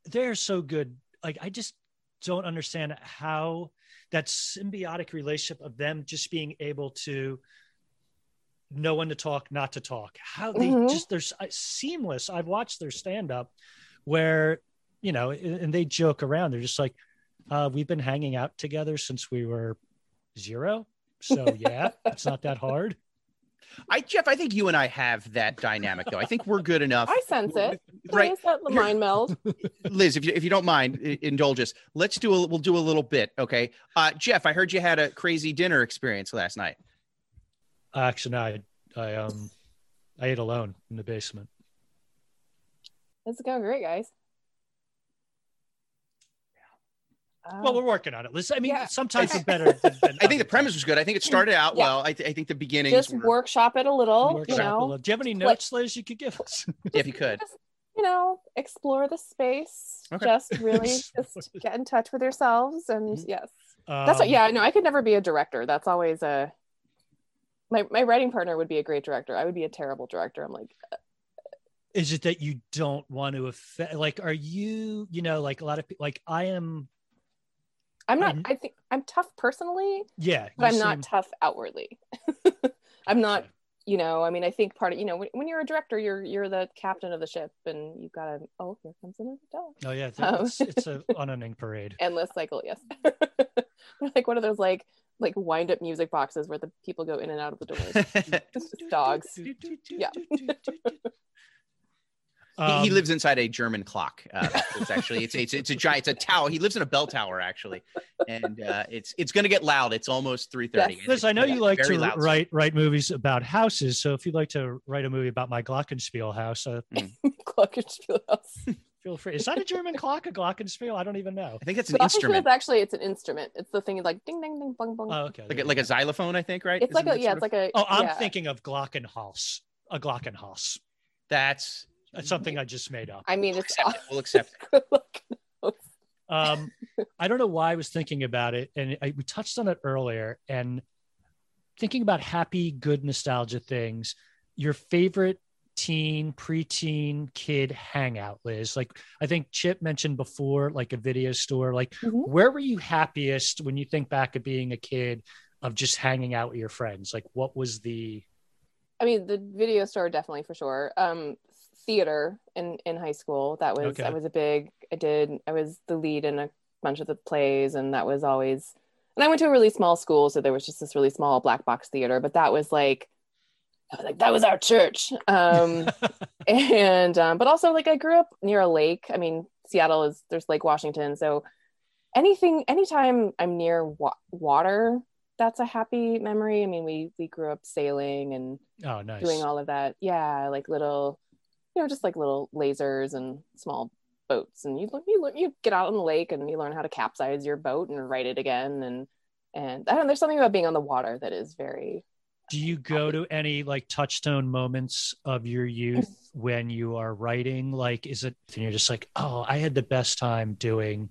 they're so good. Like I just don't understand how that symbiotic relationship of them just being able to know when to talk, not to talk. How they Mhm. just they're seamless. I've watched their stand up where you know, and and they joke around. They're just like, uh, "We've been hanging out together since we were zero, so yeah, it's not that hard." I Jeff, I think you and I have that dynamic though. I think we're good enough. I sense it. Right. There's that Here- mind meld. Liz, if you, if you don't mind, i- indulge us. Let's do a we'll do a little bit, okay? Uh, Jeff, I heard you had a crazy dinner experience last night. Actually, no, I, I um, I ate alone in the basement. It's going great, guys. Well, Um, we're working on it. Listen, I mean, Yeah. sometimes I it's better. Than, than I think the premise was good. I think it started out Yeah. well. I, th- I think the beginnings just were, workshop it a little, Work you out a little. Do you have any Like- notes, Liz, you could give us? if you could. Just, you know, explore the space. Okay. Just really just get in touch with yourselves and Mhm. yes. That's what Um, yeah, I know I could never be a director. That's always a my my writing partner would be a great director. I would be a terrible director. I'm like, Is it that you don't want to affect? Like, are you? You know, like a lot of people. Like, I am. I'm not Mhm. I think I'm tough personally, Yeah, but I'm not tough outwardly. I'm not, you know, I mean, I think part of, you know, when, when you're a director, you're you're the captain of the ship and you've got to, oh, here comes another dog. Oh yeah, it's, Um, it's, it's a unending parade. Endless cycle, yes. Like one of those like like wind up music boxes where the people go in and out of the doors. Dogs. Yeah. He, he Um, lives inside a German clock. Uh, it's actually it's it's it's a giant. It's a tower. He lives in a bell tower actually, and uh, it's it's going to get loud. It's almost three thirty. Yes. Liz, I know you like to loud. write write movies about houses. So if you'd like to write a movie about my Glockenspiel house, uh, Glockenspiel house. feel free. Is that a German clock? A Glockenspiel? I don't even know. I think that's an Glockenspiel instrument, is actually it's an instrument. It's the thing like ding ding ding bong bong. Oh, okay. like a, like a xylophone. I think right. it's like Isn't a yeah, it's of- like a Oh, I'm yeah. thinking of Glockenhaus. A Glockenhaus. that's That's something I just made up. I mean we'll it's accept it. We'll accept it. Um, I don't know why I was thinking about it, and I, we touched on it earlier. And thinking about happy, good nostalgia things. Your favorite teen, preteen, kid hangout, Liz. Like I think Chip mentioned before, like a video store. Like Mhm. where were you happiest when you think back of being a kid, of just hanging out with your friends? Like what was the I mean, the video store definitely for sure. Um, theater in in high school that was Okay. I was a big. I did. I was the lead in a bunch of the plays, and that was always. And I went to a really small school, so there was just this really small black box theater. But that was like, I was like that was our church. Um, and um, but also like I grew up near a lake. I mean, Seattle is there's Lake Washington, so anything anytime I'm near wa- water, that's a happy memory. I mean, we we grew up sailing and oh nice doing all of that. Yeah, like little, you know, just like little lasers and small boats and you you you get out on the lake and you learn how to capsize your boat and write it again and and I don't know, there's something about being on the water that is very do you go to any like touchstone moments of your youth when you are writing? Like is it and you're just like oh i had the best time doing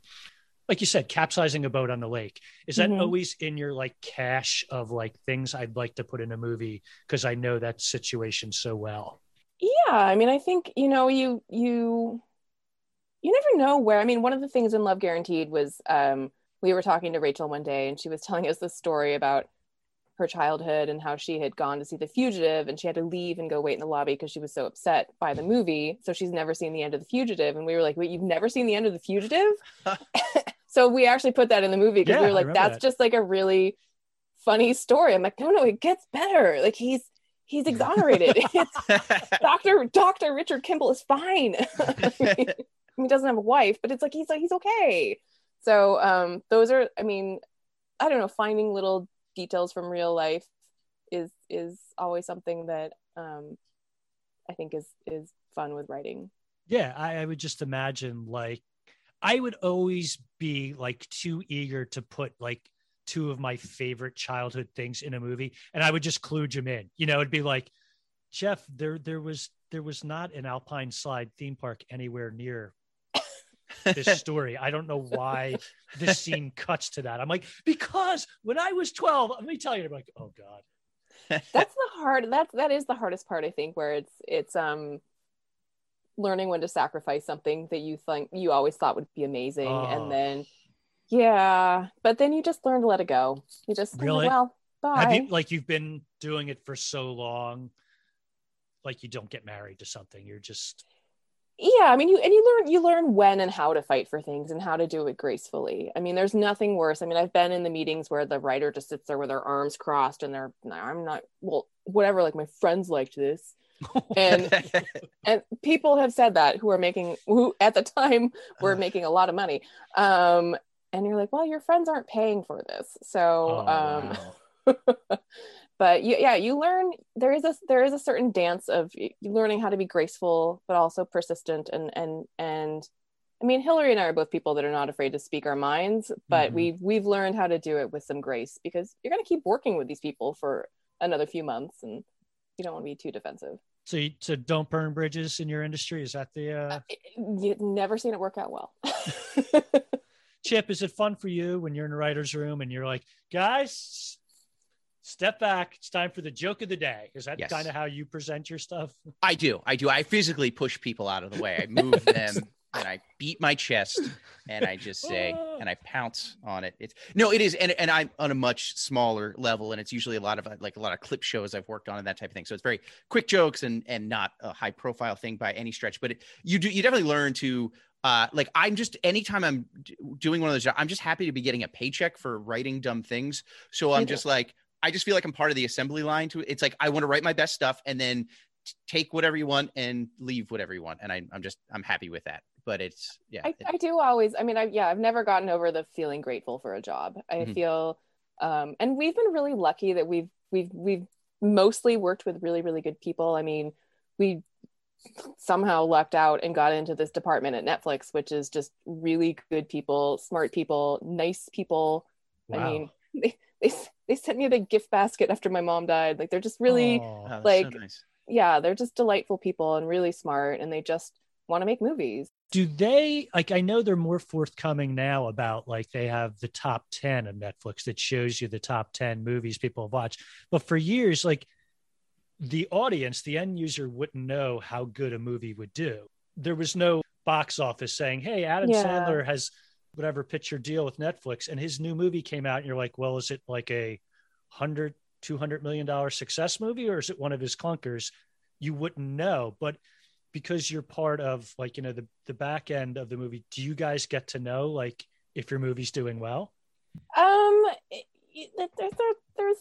like you said capsizing a boat on the lake. Is that Mhm. always in your like cache of like things i'd like to put in a movie because i know that situation so well yeah i mean i think you know you you you never know where i mean one of the things in love guaranteed was um we were talking to rachael one day and she was telling us this story about her childhood and how she had gone to see the fugitive and she had to leave and go wait in the lobby because she was so upset by the movie so she's never seen the end of the fugitive. And we were like wait you've never seen the end of the fugitive? So we actually put that in the movie because Yeah, we were like that's that. just like a really funny story. I'm like no no it gets better. Like he's he's exonerated Dr. Dr. Richard Kimble is fine. I mean, he doesn't have a wife, but it's like he's like he's okay. So um those are I mean, I don't know, finding little details from real life is is always something that um I think is is fun with writing. yeah I, I would just imagine like i would always be like too eager to put like two of my favorite childhood things in a movie and i would just kludge them in. You know it'd be like jeff there there was there was not an alpine slide theme park anywhere near this story. I don't know why this scene cuts to that. I'm like because when i was 12 let me tell you i'm like oh god. That's the hard that's that is the hardest part I think where it's it's um learning when to sacrifice something that you think you always thought would be amazing Oh. and then yeah, but then you just learn to let it go. You just Really? well, bye. have you like you've been doing it for so long like you don't get married to something you're just yeah i mean you and you learn you learn when and how to fight for things and how to do it gracefully i mean there's nothing worse i mean i've been in the meetings where the writer just sits there with their arms crossed and they're "No, i'm not well whatever like my friends liked this and and people have said that who are making who at the time were Uh. making a lot of money um and you're like well your friends aren't paying for this so Oh, um wow. but you, yeah you learn there is a there is a certain dance of learning how to be graceful but also persistent and and and i mean hilary and i are both people that are not afraid to speak our minds but Mhm. we've we've learned how to do it with some grace because you're going to keep working with these people for another few months and you don't want to be too defensive so you, so don't burn bridges in your industry is that the uh you've never seen it work out well chip is it fun for you when you're in the writer's room and you're like guys step back it's time for the joke of the day is that Yes. kind of how you present your stuff I do. I do. I physically push people out of the way. I move them and I beat my chest and I just say and I pounce on it. It's no, it is, and and I'm on a much smaller level, and it's usually a lot of uh, like a lot of clip shows I've worked on and that type of thing. So it's very quick jokes and and not a high profile thing by any stretch. But it, you do you definitely learn to. Uh, like I'm just anytime I'm d- doing one of those, jobs, I'm just happy to be getting a paycheck for writing dumb things. So I'm just like, I just feel like I'm part of the assembly line. To it's like I want to write my best stuff and then t- take whatever you want and leave whatever you want, and I, I'm just I'm happy with that. But it's yeah, I, I do always i mean i yeah i've never gotten over the feeling grateful for a job i Mhm. feel um and we've been really lucky that we've we've we've mostly worked with really really good people i mean we somehow lucked out and got into this department at netflix which is just really good people smart people nice people. I mean they, they they sent me a big gift basket after my mom died. Like they're just really oh, like- so nice. yeah they're just delightful people and really smart and they just want to make movies. Do they like i know they're more forthcoming now about like they have the top 10 of netflix that shows you the top 10 movies people have watched but for years like the audience the end user wouldn't know how good a movie would do. There was no box office saying hey adam Yeah. sandler has whatever picture deal with netflix and his new movie came out and you're like well is it like a 100 200 million dollar success movie or is it one of his clunkers? You wouldn't know but because you're part of like you know the the back end of the movie do you guys get to know like if your movie's doing well? Um,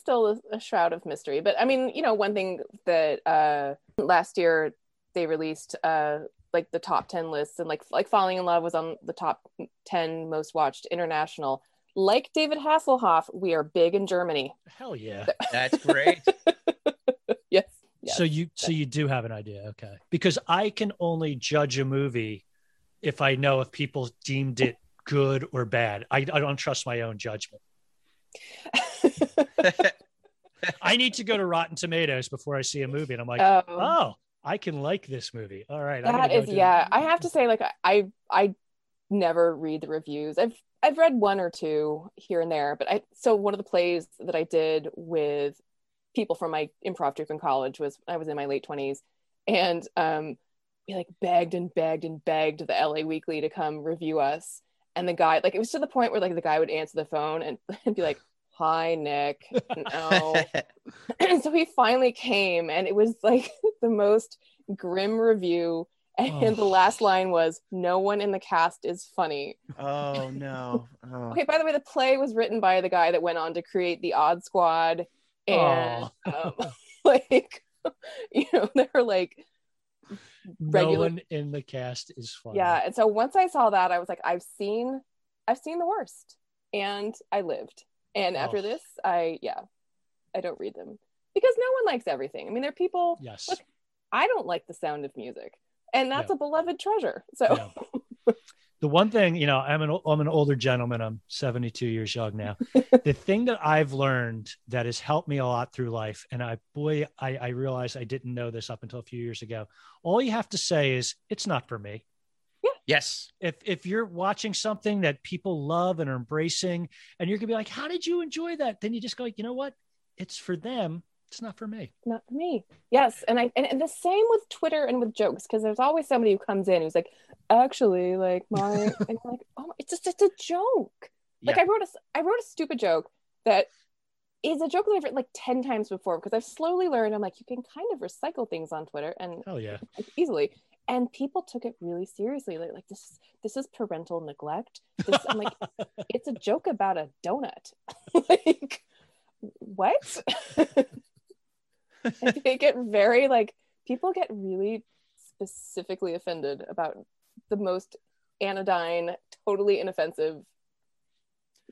still a, a shroud of mystery, but I mean, you know, one thing that uh last year they released uh like the top ten lists and like like Falling Inn Love was on the top ten most watched international. Like David Hasselhoff, we are big in Germany. hell yeah That's great. Yes. yes. so you so you do have an idea okay because i can only judge a movie if I know if people deemed it good or bad. I, I don't trust my own judgment. I need to go to Rotten Tomatoes before I see a movie, and I'm like, Um, oh, I can like this movie. All right, that is yeah. i have to say like i i never read the reviews. I've i've read one or two here and there but i so one of the plays that i did with people from my improv troupe in college was i was in my late 20s and um we like begged and begged and begged the la weekly to come review us and the guy like it was to the point where like the guy would answer the phone and, and be like hi nick no and so he finally came and it was like the most grim review and the Oh. last line was no one in the cast is funny oh no. Oh. okay by the way the play was written by the guy that went on to create the odd squad and um, like you know they're like No regular- one in the cast is funny. yeah and so once i saw that i was like i've seen i've seen the worst and i lived and oh. after Oh. this i yeah i don't read them because no one likes everything i mean there are people Yes. Look, I don't like the sound of music, and that's Yeah. a beloved treasure. So Yeah. the one thing, you know, I'm an I'm an older gentleman. I'm 72 years young now. the thing that I've learned that has helped me a lot through life, and I boy, I, I realized I didn't know this up until a few years ago. All you have to say is it's not for me. Yes. If if you're watching something that people love and are embracing, and you're gonna be like, "How did you enjoy that?" Then you just go, like, you know what? It's for them. It's not for me. not for me. Yes, and I and, and the same with Twitter and with jokes because there's always somebody who comes in who's like, actually, like my, and you're like, oh, it's just it's a joke. Like Yeah. I wrote a I wrote a stupid joke that is a joke that I've written like ten times before because I've slowly learned. I'm like, you can kind of recycle things on Twitter and Hell yeah. easily. And people took it really seriously. They're like, this is this is parental neglect. This, I'm like, it's a joke about a donut. like, what? They get very like people get really specifically offended about the most anodyne, totally inoffensive,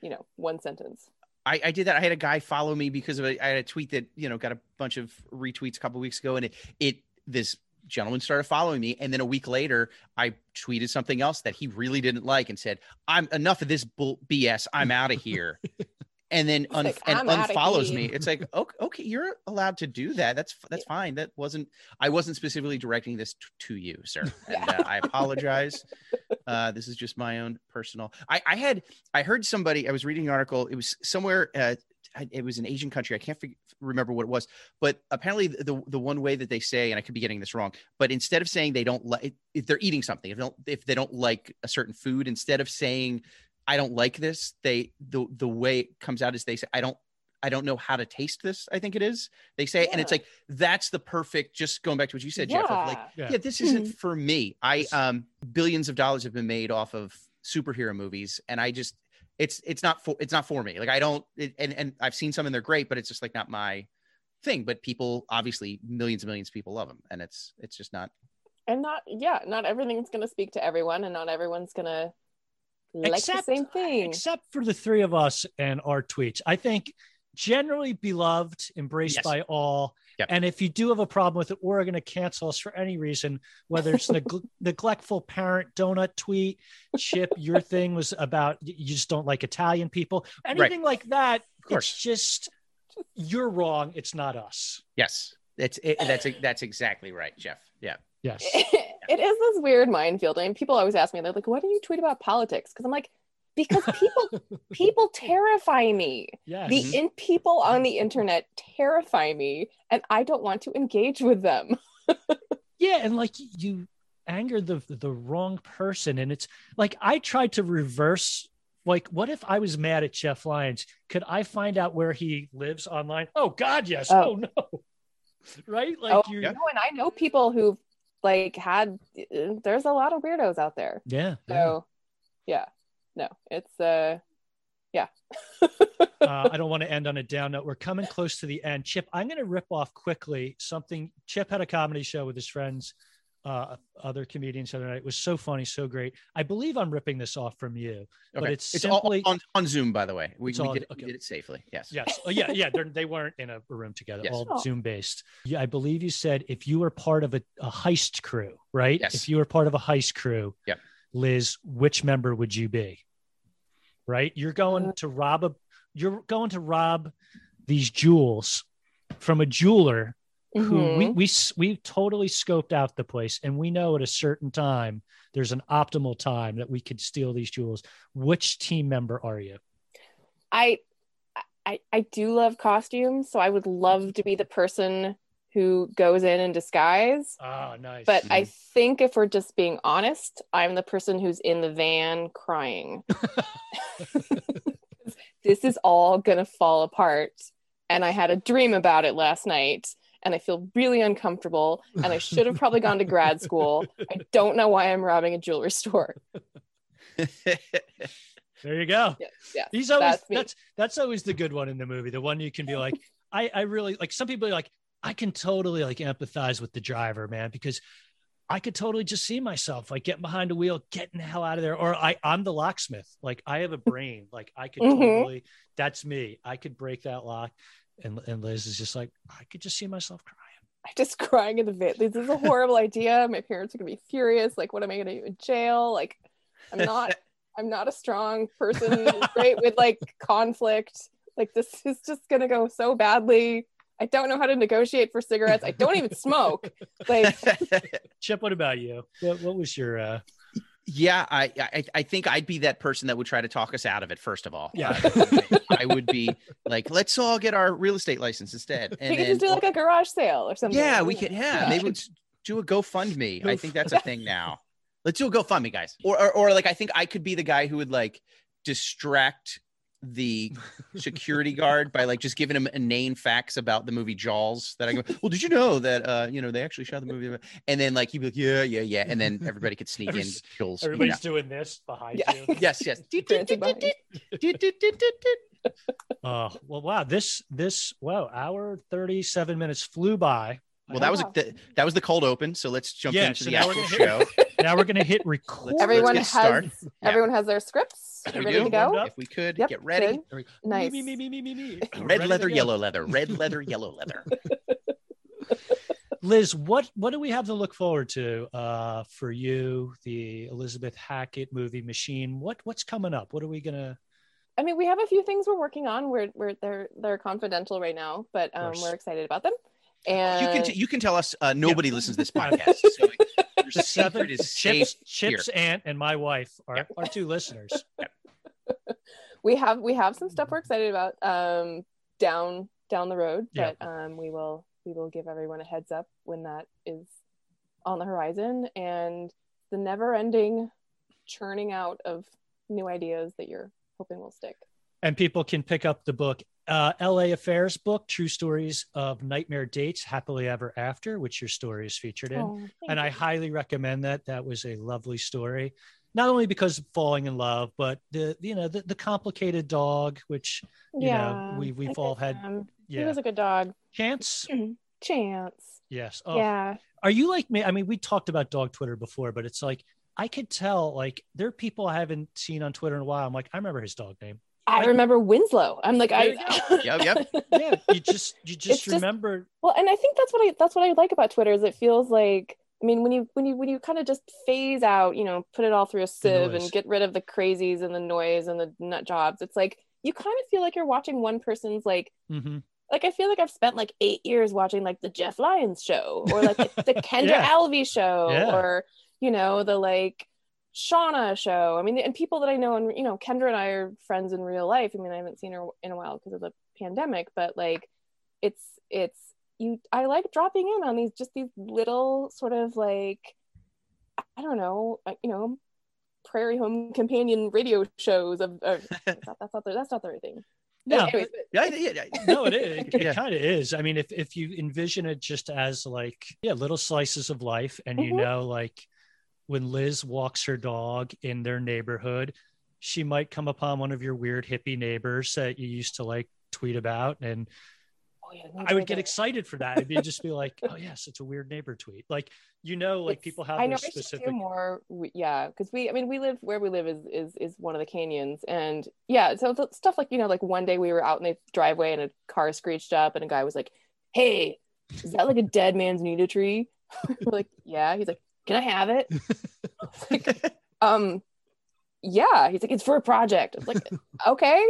you know, one sentence. I, I did that. I had a guy follow me because of a, I had a tweet that you know got a bunch of retweets a couple weeks ago, and it it this gentleman started following me, and then a week later, I tweeted something else that he really didn't like, and said, "I'm enough of this bull BS. I'm out of here." and then un- like, and unfollows me. It's like, okay, okay, you're allowed to do that. That's that's fine. That wasn't. I wasn't specifically directing this t- to you, sir. And uh, I apologize. Uh, this is just my own personal. I, I had I heard somebody. I was reading an article. It was somewhere. Uh, it was an Asian country. I can't fig- remember what it was, but apparently the the one way that they say, and I could be getting this wrong, but instead of saying they don't like if they're eating something, if they don't if they don't like a certain food, instead of saying I don't like this, they the the way it comes out is they say I don't I don't know how to taste this. I think it is. They say, and it's like that's the perfect. Just going back to what you said, Jeff. Of like, Yeah. Yeah. yeah, this isn't for me. I um billions of dollars have been made off of superhero movies, and I just it's it's not for it's not for me. Like I don't it, and and I've seen some and they're great, but it's just like not my thing. But people obviously millions and millions of people love them, and it's it's just not. And not yeah, not everything's gonna speak to everyone and not everyone's gonna like Except- the same thing. except for the three of us and our tweets. I think generally beloved, embraced Yes. by all. Yep. And if you do have a problem with it we're going to cancel us for any reason, whether it's neg- neglectful parent donut tweet, Chip, your thing was about you just don't like Italian people, anything like that. Of course. It's just you're wrong. It's not us. Yes, it's it, that's that's exactly right, Jeff. Yeah. Yes. it is this weird minefield. And people always ask me, they're like, why do you tweet about politics? Because I'm like, because people people terrify me. Yes. The in people on the internet terrify me, and I don't want to engage with them. Yeah, and like you anger the the wrong person, and it's like I tried to reverse. Like, what if I was mad at Jeff Lyons? Could I find out where he lives online? Oh God, yes. Oh. Oh, no. Right? Like oh, you. Yeah. no, and I know people who've like had. There's a lot of weirdos out there. Yeah. yeah. So, yeah, no, it's uh, yeah. uh, I don't want to end on a down note. We're coming close to the end. Chip, I'm going to rip off quickly something. Chip had a comedy show with his friends, uh, other comedians the other night. It was so funny, so great. I believe I'm ripping this off from you, but it's it's simply all on, on Zoom, by the way. We, It's we, all- did, it- okay. we did it safely. Yes. Yes. Oh, yeah. Yeah. They're, they weren't in a room together, Yes. all Oh. Zoom based. Yeah. I believe you said if you were part of a, a heist crew, right? Yes. If you were part of a heist crew, Yep. Liz, which member would you be? Right? You're going to rob a you're going to rob these jewels from a jeweler who we Mhm. we we totally scoped out the place and we know at a certain time there's an optimal time that we could steal these jewels. Which team member are you? I, I I do love costumes, so I would love to be the person who goes in in disguise. Oh, nice. But I mm. think if we're just being honest, I'm the person who's in the van crying. this is all gonna fall apart. And I had a dream about it last night, and I feel really uncomfortable. And I should have probably gone to grad school. I don't know why I'm robbing a jewelry store. there you go. Yeah, yeah. He's always that's that's, that's always the good one in the movie. The one you can be like, I I really like. Some people are like, I can totally like empathize with the driver, man, because I could totally just see myself like getting behind a wheel, getting the hell out of there. Or I I'm the locksmith. Like I have a brain. Like I could Mhm. totally. That's me. I could break that lock. And and Liz is just like, I could just see myself crying. I'm just crying in the van. This is a horrible idea. My parents are gonna be furious. Like, what am I gonna do in jail? Like, I'm not. I'm not a strong person. great with like conflict. Like, this is just gonna go so badly. I don't know how to negotiate for cigarettes. I don't even smoke. Like, Chip, what about you? What, what was your uh yeah, I, I I think I'd be that person that would try to talk us out of it. First of all, Yeah. I would be like, let's all get our real estate license instead. we And could then, just do like a garage sale or something. yeah, we could. know? Yeah, Yeah. maybe let's do a GoFundMe. I think that's a thing now. Let's do a GoFundMe, guys. Or, or or like I think I could be the guy who would like distract the security guard by like just giving him inane facts about the movie Jaws that I go, well, did you know that uh, you know, they actually shot the movie and then like he'd be like, Yeah, yeah, yeah. And then everybody could sneak in Everybody's- kills. everybody's doing this behind Yeah. you? Yes, yes. Dancing. Oh well, wow! This this wow, hour thirty seven minutes flew by. Well, that was a, Wow. th- that was the cold open. So let's jump Yeah, into so the actual show. Now we're gonna hit record. Let's- Everyone get has started. Yeah. everyone has their scripts We ready do. to go. If we could Yep, get ready. good. We. Nice. Me, me, me, me, me, me. Red leather, yellow leather. Red leather, yellow leather. Liz, what what do we have to look forward to uh, for you? The Elizabeth Hackett movie Machine. What what's coming up? What are we gonna? I mean, we have a few things we're working on. We're, we're they're they're confidential right now, but um, we're excited about them. And you can t- you can tell us uh, nobody listens to this podcast. So your Seven secret is safe. Chips, Chips, aunt, and my wife are Yeah. our two listeners. we have we have some stuff we're excited about um, down down the road, Yeah. but um, we will we will give everyone a heads up when that is on the horizon and the never ending churning out of new ideas that you're hoping will stick. and people can pick up the book uh, L.A. Affairs book true stories of nightmare dates happily ever after which your story is featured in Oh, and i you. highly recommend that that was a lovely story not only because of falling in love but the you know the, the complicated dog which you know, we- we've all had- him. He was a good dog. chance Chance. yes oh Yeah. are you like me i mean we talked about dog twitter before but it's like i could tell like there are people i haven't seen on twitter in a while i'm like i remember his dog name I Like- remember Winslow. I'm like, I Yep, yep. yeah you just you It's just just- remember well, and I think that's what I that's what I like about Twitter is it feels like I mean when you when you when you kind of just phase out, you know, put it all through a sieve and get rid of the crazies and the noise and the nut jobs. It's like you kind of feel like you're watching one person's like Mhm. like I feel like I've spent like eight years watching like the Jeff Lyons show or like the, the Kendra Yeah. Alvey show Yeah. or you know the like Shauna show. I mean, and people that I know and you know Kendra and I are friends in real life. I mean, I haven't seen her in a while because of the pandemic, but like it's it's you. I like dropping in on these just these little sort of like I don't know, uh, you know. Prairie Home Companion radio shows of, of that's, not, that's not the that's not the right thing. no Anyways, Yeah, yeah, yeah. no it is it, Yeah. kind of is i mean if, if you envision it just as like yeah little slices of life and you Mhm. know like when liz walks her dog in their neighborhood she might come upon one of your weird hippie neighbors that you used to like tweet about and oh yeah, i would get excited for that it'd be just be like oh yes it's a weird neighbor tweet like you know like It's- people have I know I specific more. Yeah, because we, I mean, we live where we live is is is one of the canyons, and yeah, so stuff like you know, like one day we were out in the driveway and a car screeched up, and a guy was like, "Hey, is that like a dead manzanita tree?" we're like, "Yeah." He's like, "Can I have it?" I like, um, yeah. He's like, it's for a project. I was like, okay.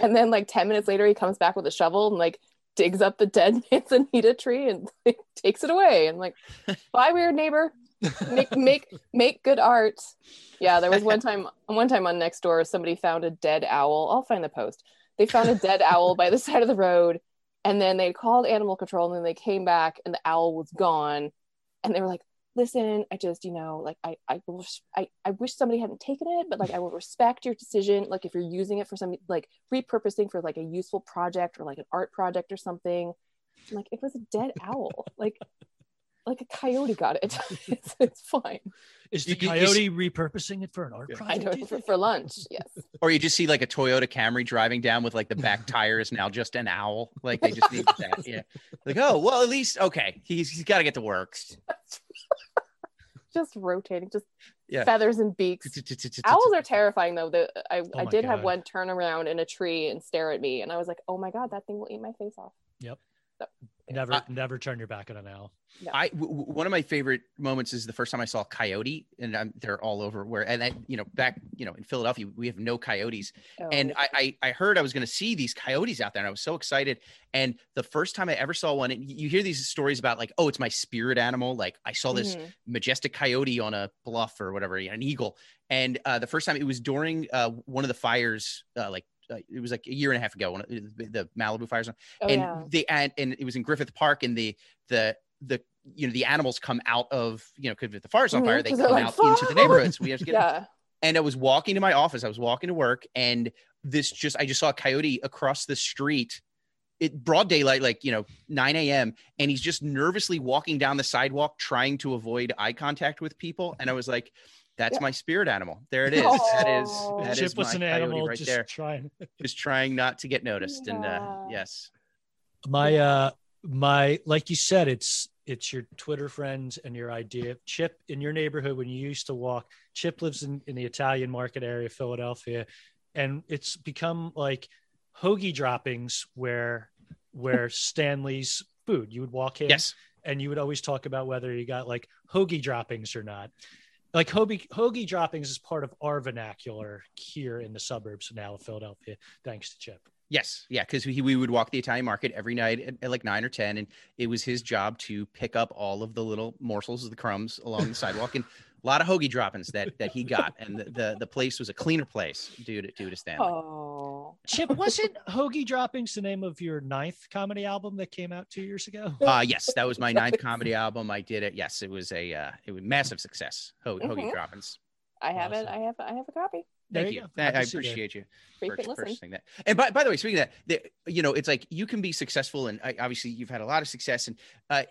And then like 10 minutes later, he comes back with a shovel and like digs up the dead manzanita tree and like, takes it away. And like, bye, weird neighbor. Make make make good art. Yeah, there was one time one time on next door, somebody found a dead owl. I'll find the post. They found a dead owl by the side of the road, and then they called animal control, and then they came back, and the owl was gone. And they were like, listen, I just, you know, like I, I, will, I, I wish somebody hadn't taken it, but like I will respect your decision. Like if you're using it for some, like repurposing for like a useful project or like an art project or something. I'm like it was a dead owl, like, like a coyote got it. it's, it's fine. Is the You- you- you coyote repurposing it for an art Yeah. I project? know for, for lunch. Yes. Or you just see like a Toyota Camry driving down with like the back tire is now just an owl. Like they just need that. Yeah. Like, oh, well, at least, okay. He's, he's got to get to work. Just rotating, just Yeah. feathers and beaks. Owls are terrifying though. The, I, I Oh my did have one turn around in a tree and stare at me, and I was like, "Oh my god, that thing will eat my face off." Never, Uh, never turn your back on an owl. I w- w- one of my favorite moments is the first time I saw a coyote, and I'm, they're all over. Where and I, you know, back you know in Philadelphia, we have no coyotes, and Oh, I, I I heard I was going to see these coyotes out there, and I was so excited. And the first time I ever saw one, and you hear these stories about like, oh, it's my spirit animal. Like I saw this mhm. majestic coyote on a bluff or whatever, an eagle. And uh, the first time it was during uh, one of the fires, uh, like uh, it was like a year and a half ago, one of the, Malibu fires, Oh, and yeah. they and, and it was in Griffith Park, and the the the you know the animals come out of you know because if the fire's on Mhm, fire, they come like, out into the neighborhoods. We have to get yeah. and I was walking to my office. I was walking to work, and this just I just saw a coyote across the street. It broad daylight, like you know, 9 a.m. And he's just nervously walking down the sidewalk, trying to avoid eye contact with people. And I was like, "That's Yeah. my spirit animal. There it is. That is that Chip is was my an animal right just there, trying. just trying not to get noticed." And uh, yes, My uh my like you said, it's it's your Twitter friends and your idea. Chip in your neighborhood when you used to walk. Chip lives in, in the Italian market area, of Philadelphia, and it's become like hoagie droppings where where Stanley's food. You would walk in yes, and you would always talk about whether you got like hoagie droppings or not. Like hoagie, hoagie droppings is part of our vernacular here in the suburbs now of Philadelphia, thanks to Chip. Yes, yeah, because we, we would walk the Italian market every night at, at like nine or ten, and it was his job to pick up all of the little morsels of the crumbs along the sidewalk, and a lot of hoagie droppings that that he got, and the the, the place was a cleaner place due to due to Stanley. Oh. Chip, wasn't hoagie droppings the name of your ninth comedy album that came out two years ago? Uh yes, that was my ninth comedy album. I did it. Yes, it was a uh, it was massive success. Ho- hoagie Mhm. droppings. I have it. I have. I have a copy. There Thank you you. go. I, I to see that. appreciate you. Frequent purch- listen. purchasing that. And by, by the way, speaking of that, the, you know, it's like you can be successful, and I, obviously you've had a lot of success. And uh,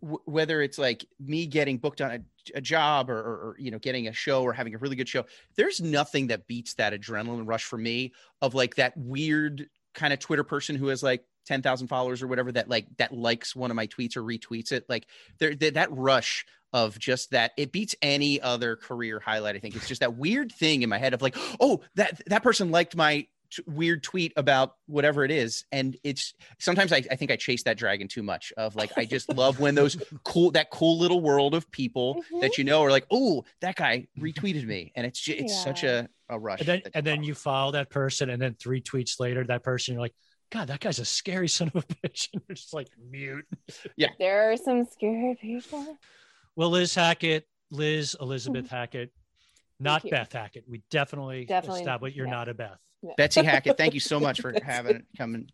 w- whether it's like me getting booked on a, a job, or, or, or you know, getting a show, or having a really good show, there's nothing that beats that adrenaline rush for me of like that weird kind of Twitter person who has like 10,000 followers or whatever that like that likes one of my tweets or retweets it. Like there, there that rush of just that it beats any other career highlight. I think it's just that weird thing in my head of like, oh, that that person liked my t- weird tweet about whatever it is, and it's sometimes I, I think I chase that dragon too much. Of like, I just love when those cool that cool little world of people that mm-hmm. you know are like, oh, that guy retweeted me, and it's just, it's such a a rush. And then and then you follow that person, and then three tweets later, that person, you're like, God, that guy's a scary son of a bitch. And you're just like mute. Yeah. There are some scary people. Well, Liz Hackett, Liz Elizabeth mm-hmm. Hackett, not. Beth Hackett. We definitely, Definitely, established you're yeah. not a Beth. Betsy Hackett, thank you so much for having it coming.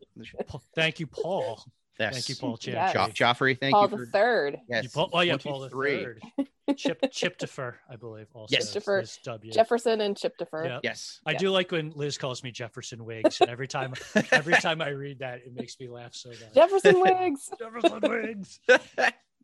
Pa- Thank you, Paul. Yes. Thank you, Paul Yes. Jo- Joffrey, thank Paul you the for third. yes. You Paul, oh yeah, One, two, Paul the three. third. Chip Chiptifer, I believe. Also, Yes. is Chiptifer. W. Jefferson and Chiptifer. Yeah. Yes. I Yeah. do like when Liz calls me Jefferson Wiggs. And every time, every time I read that, it makes me laugh so much. Jefferson wigs. Jefferson Wiggs.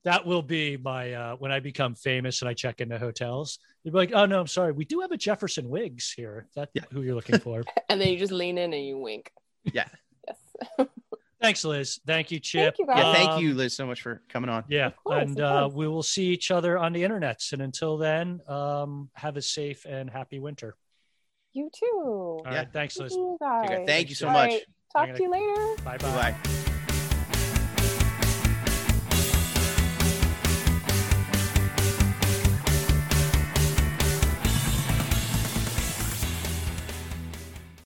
That will be my uh, when I become famous and I check into hotels. You'd be like, "Oh no, I'm sorry, we do have a Jefferson Wiggs here. that Yeah. who you're looking for?" and then you just lean in and you wink. Yeah. Yes. Thanks, Liz. Thank you, Chip. Thank you, guys. Yeah, thank Um, you, Liz, so much for coming on. Yeah, course, and uh, we will see each other on the internets. And until then, um, have a safe and happy winter. You too. All right, Yeah. thanks, Liz. You guys. Thank you so All much. right. Talk I'm to you later. Bye Bye. bye.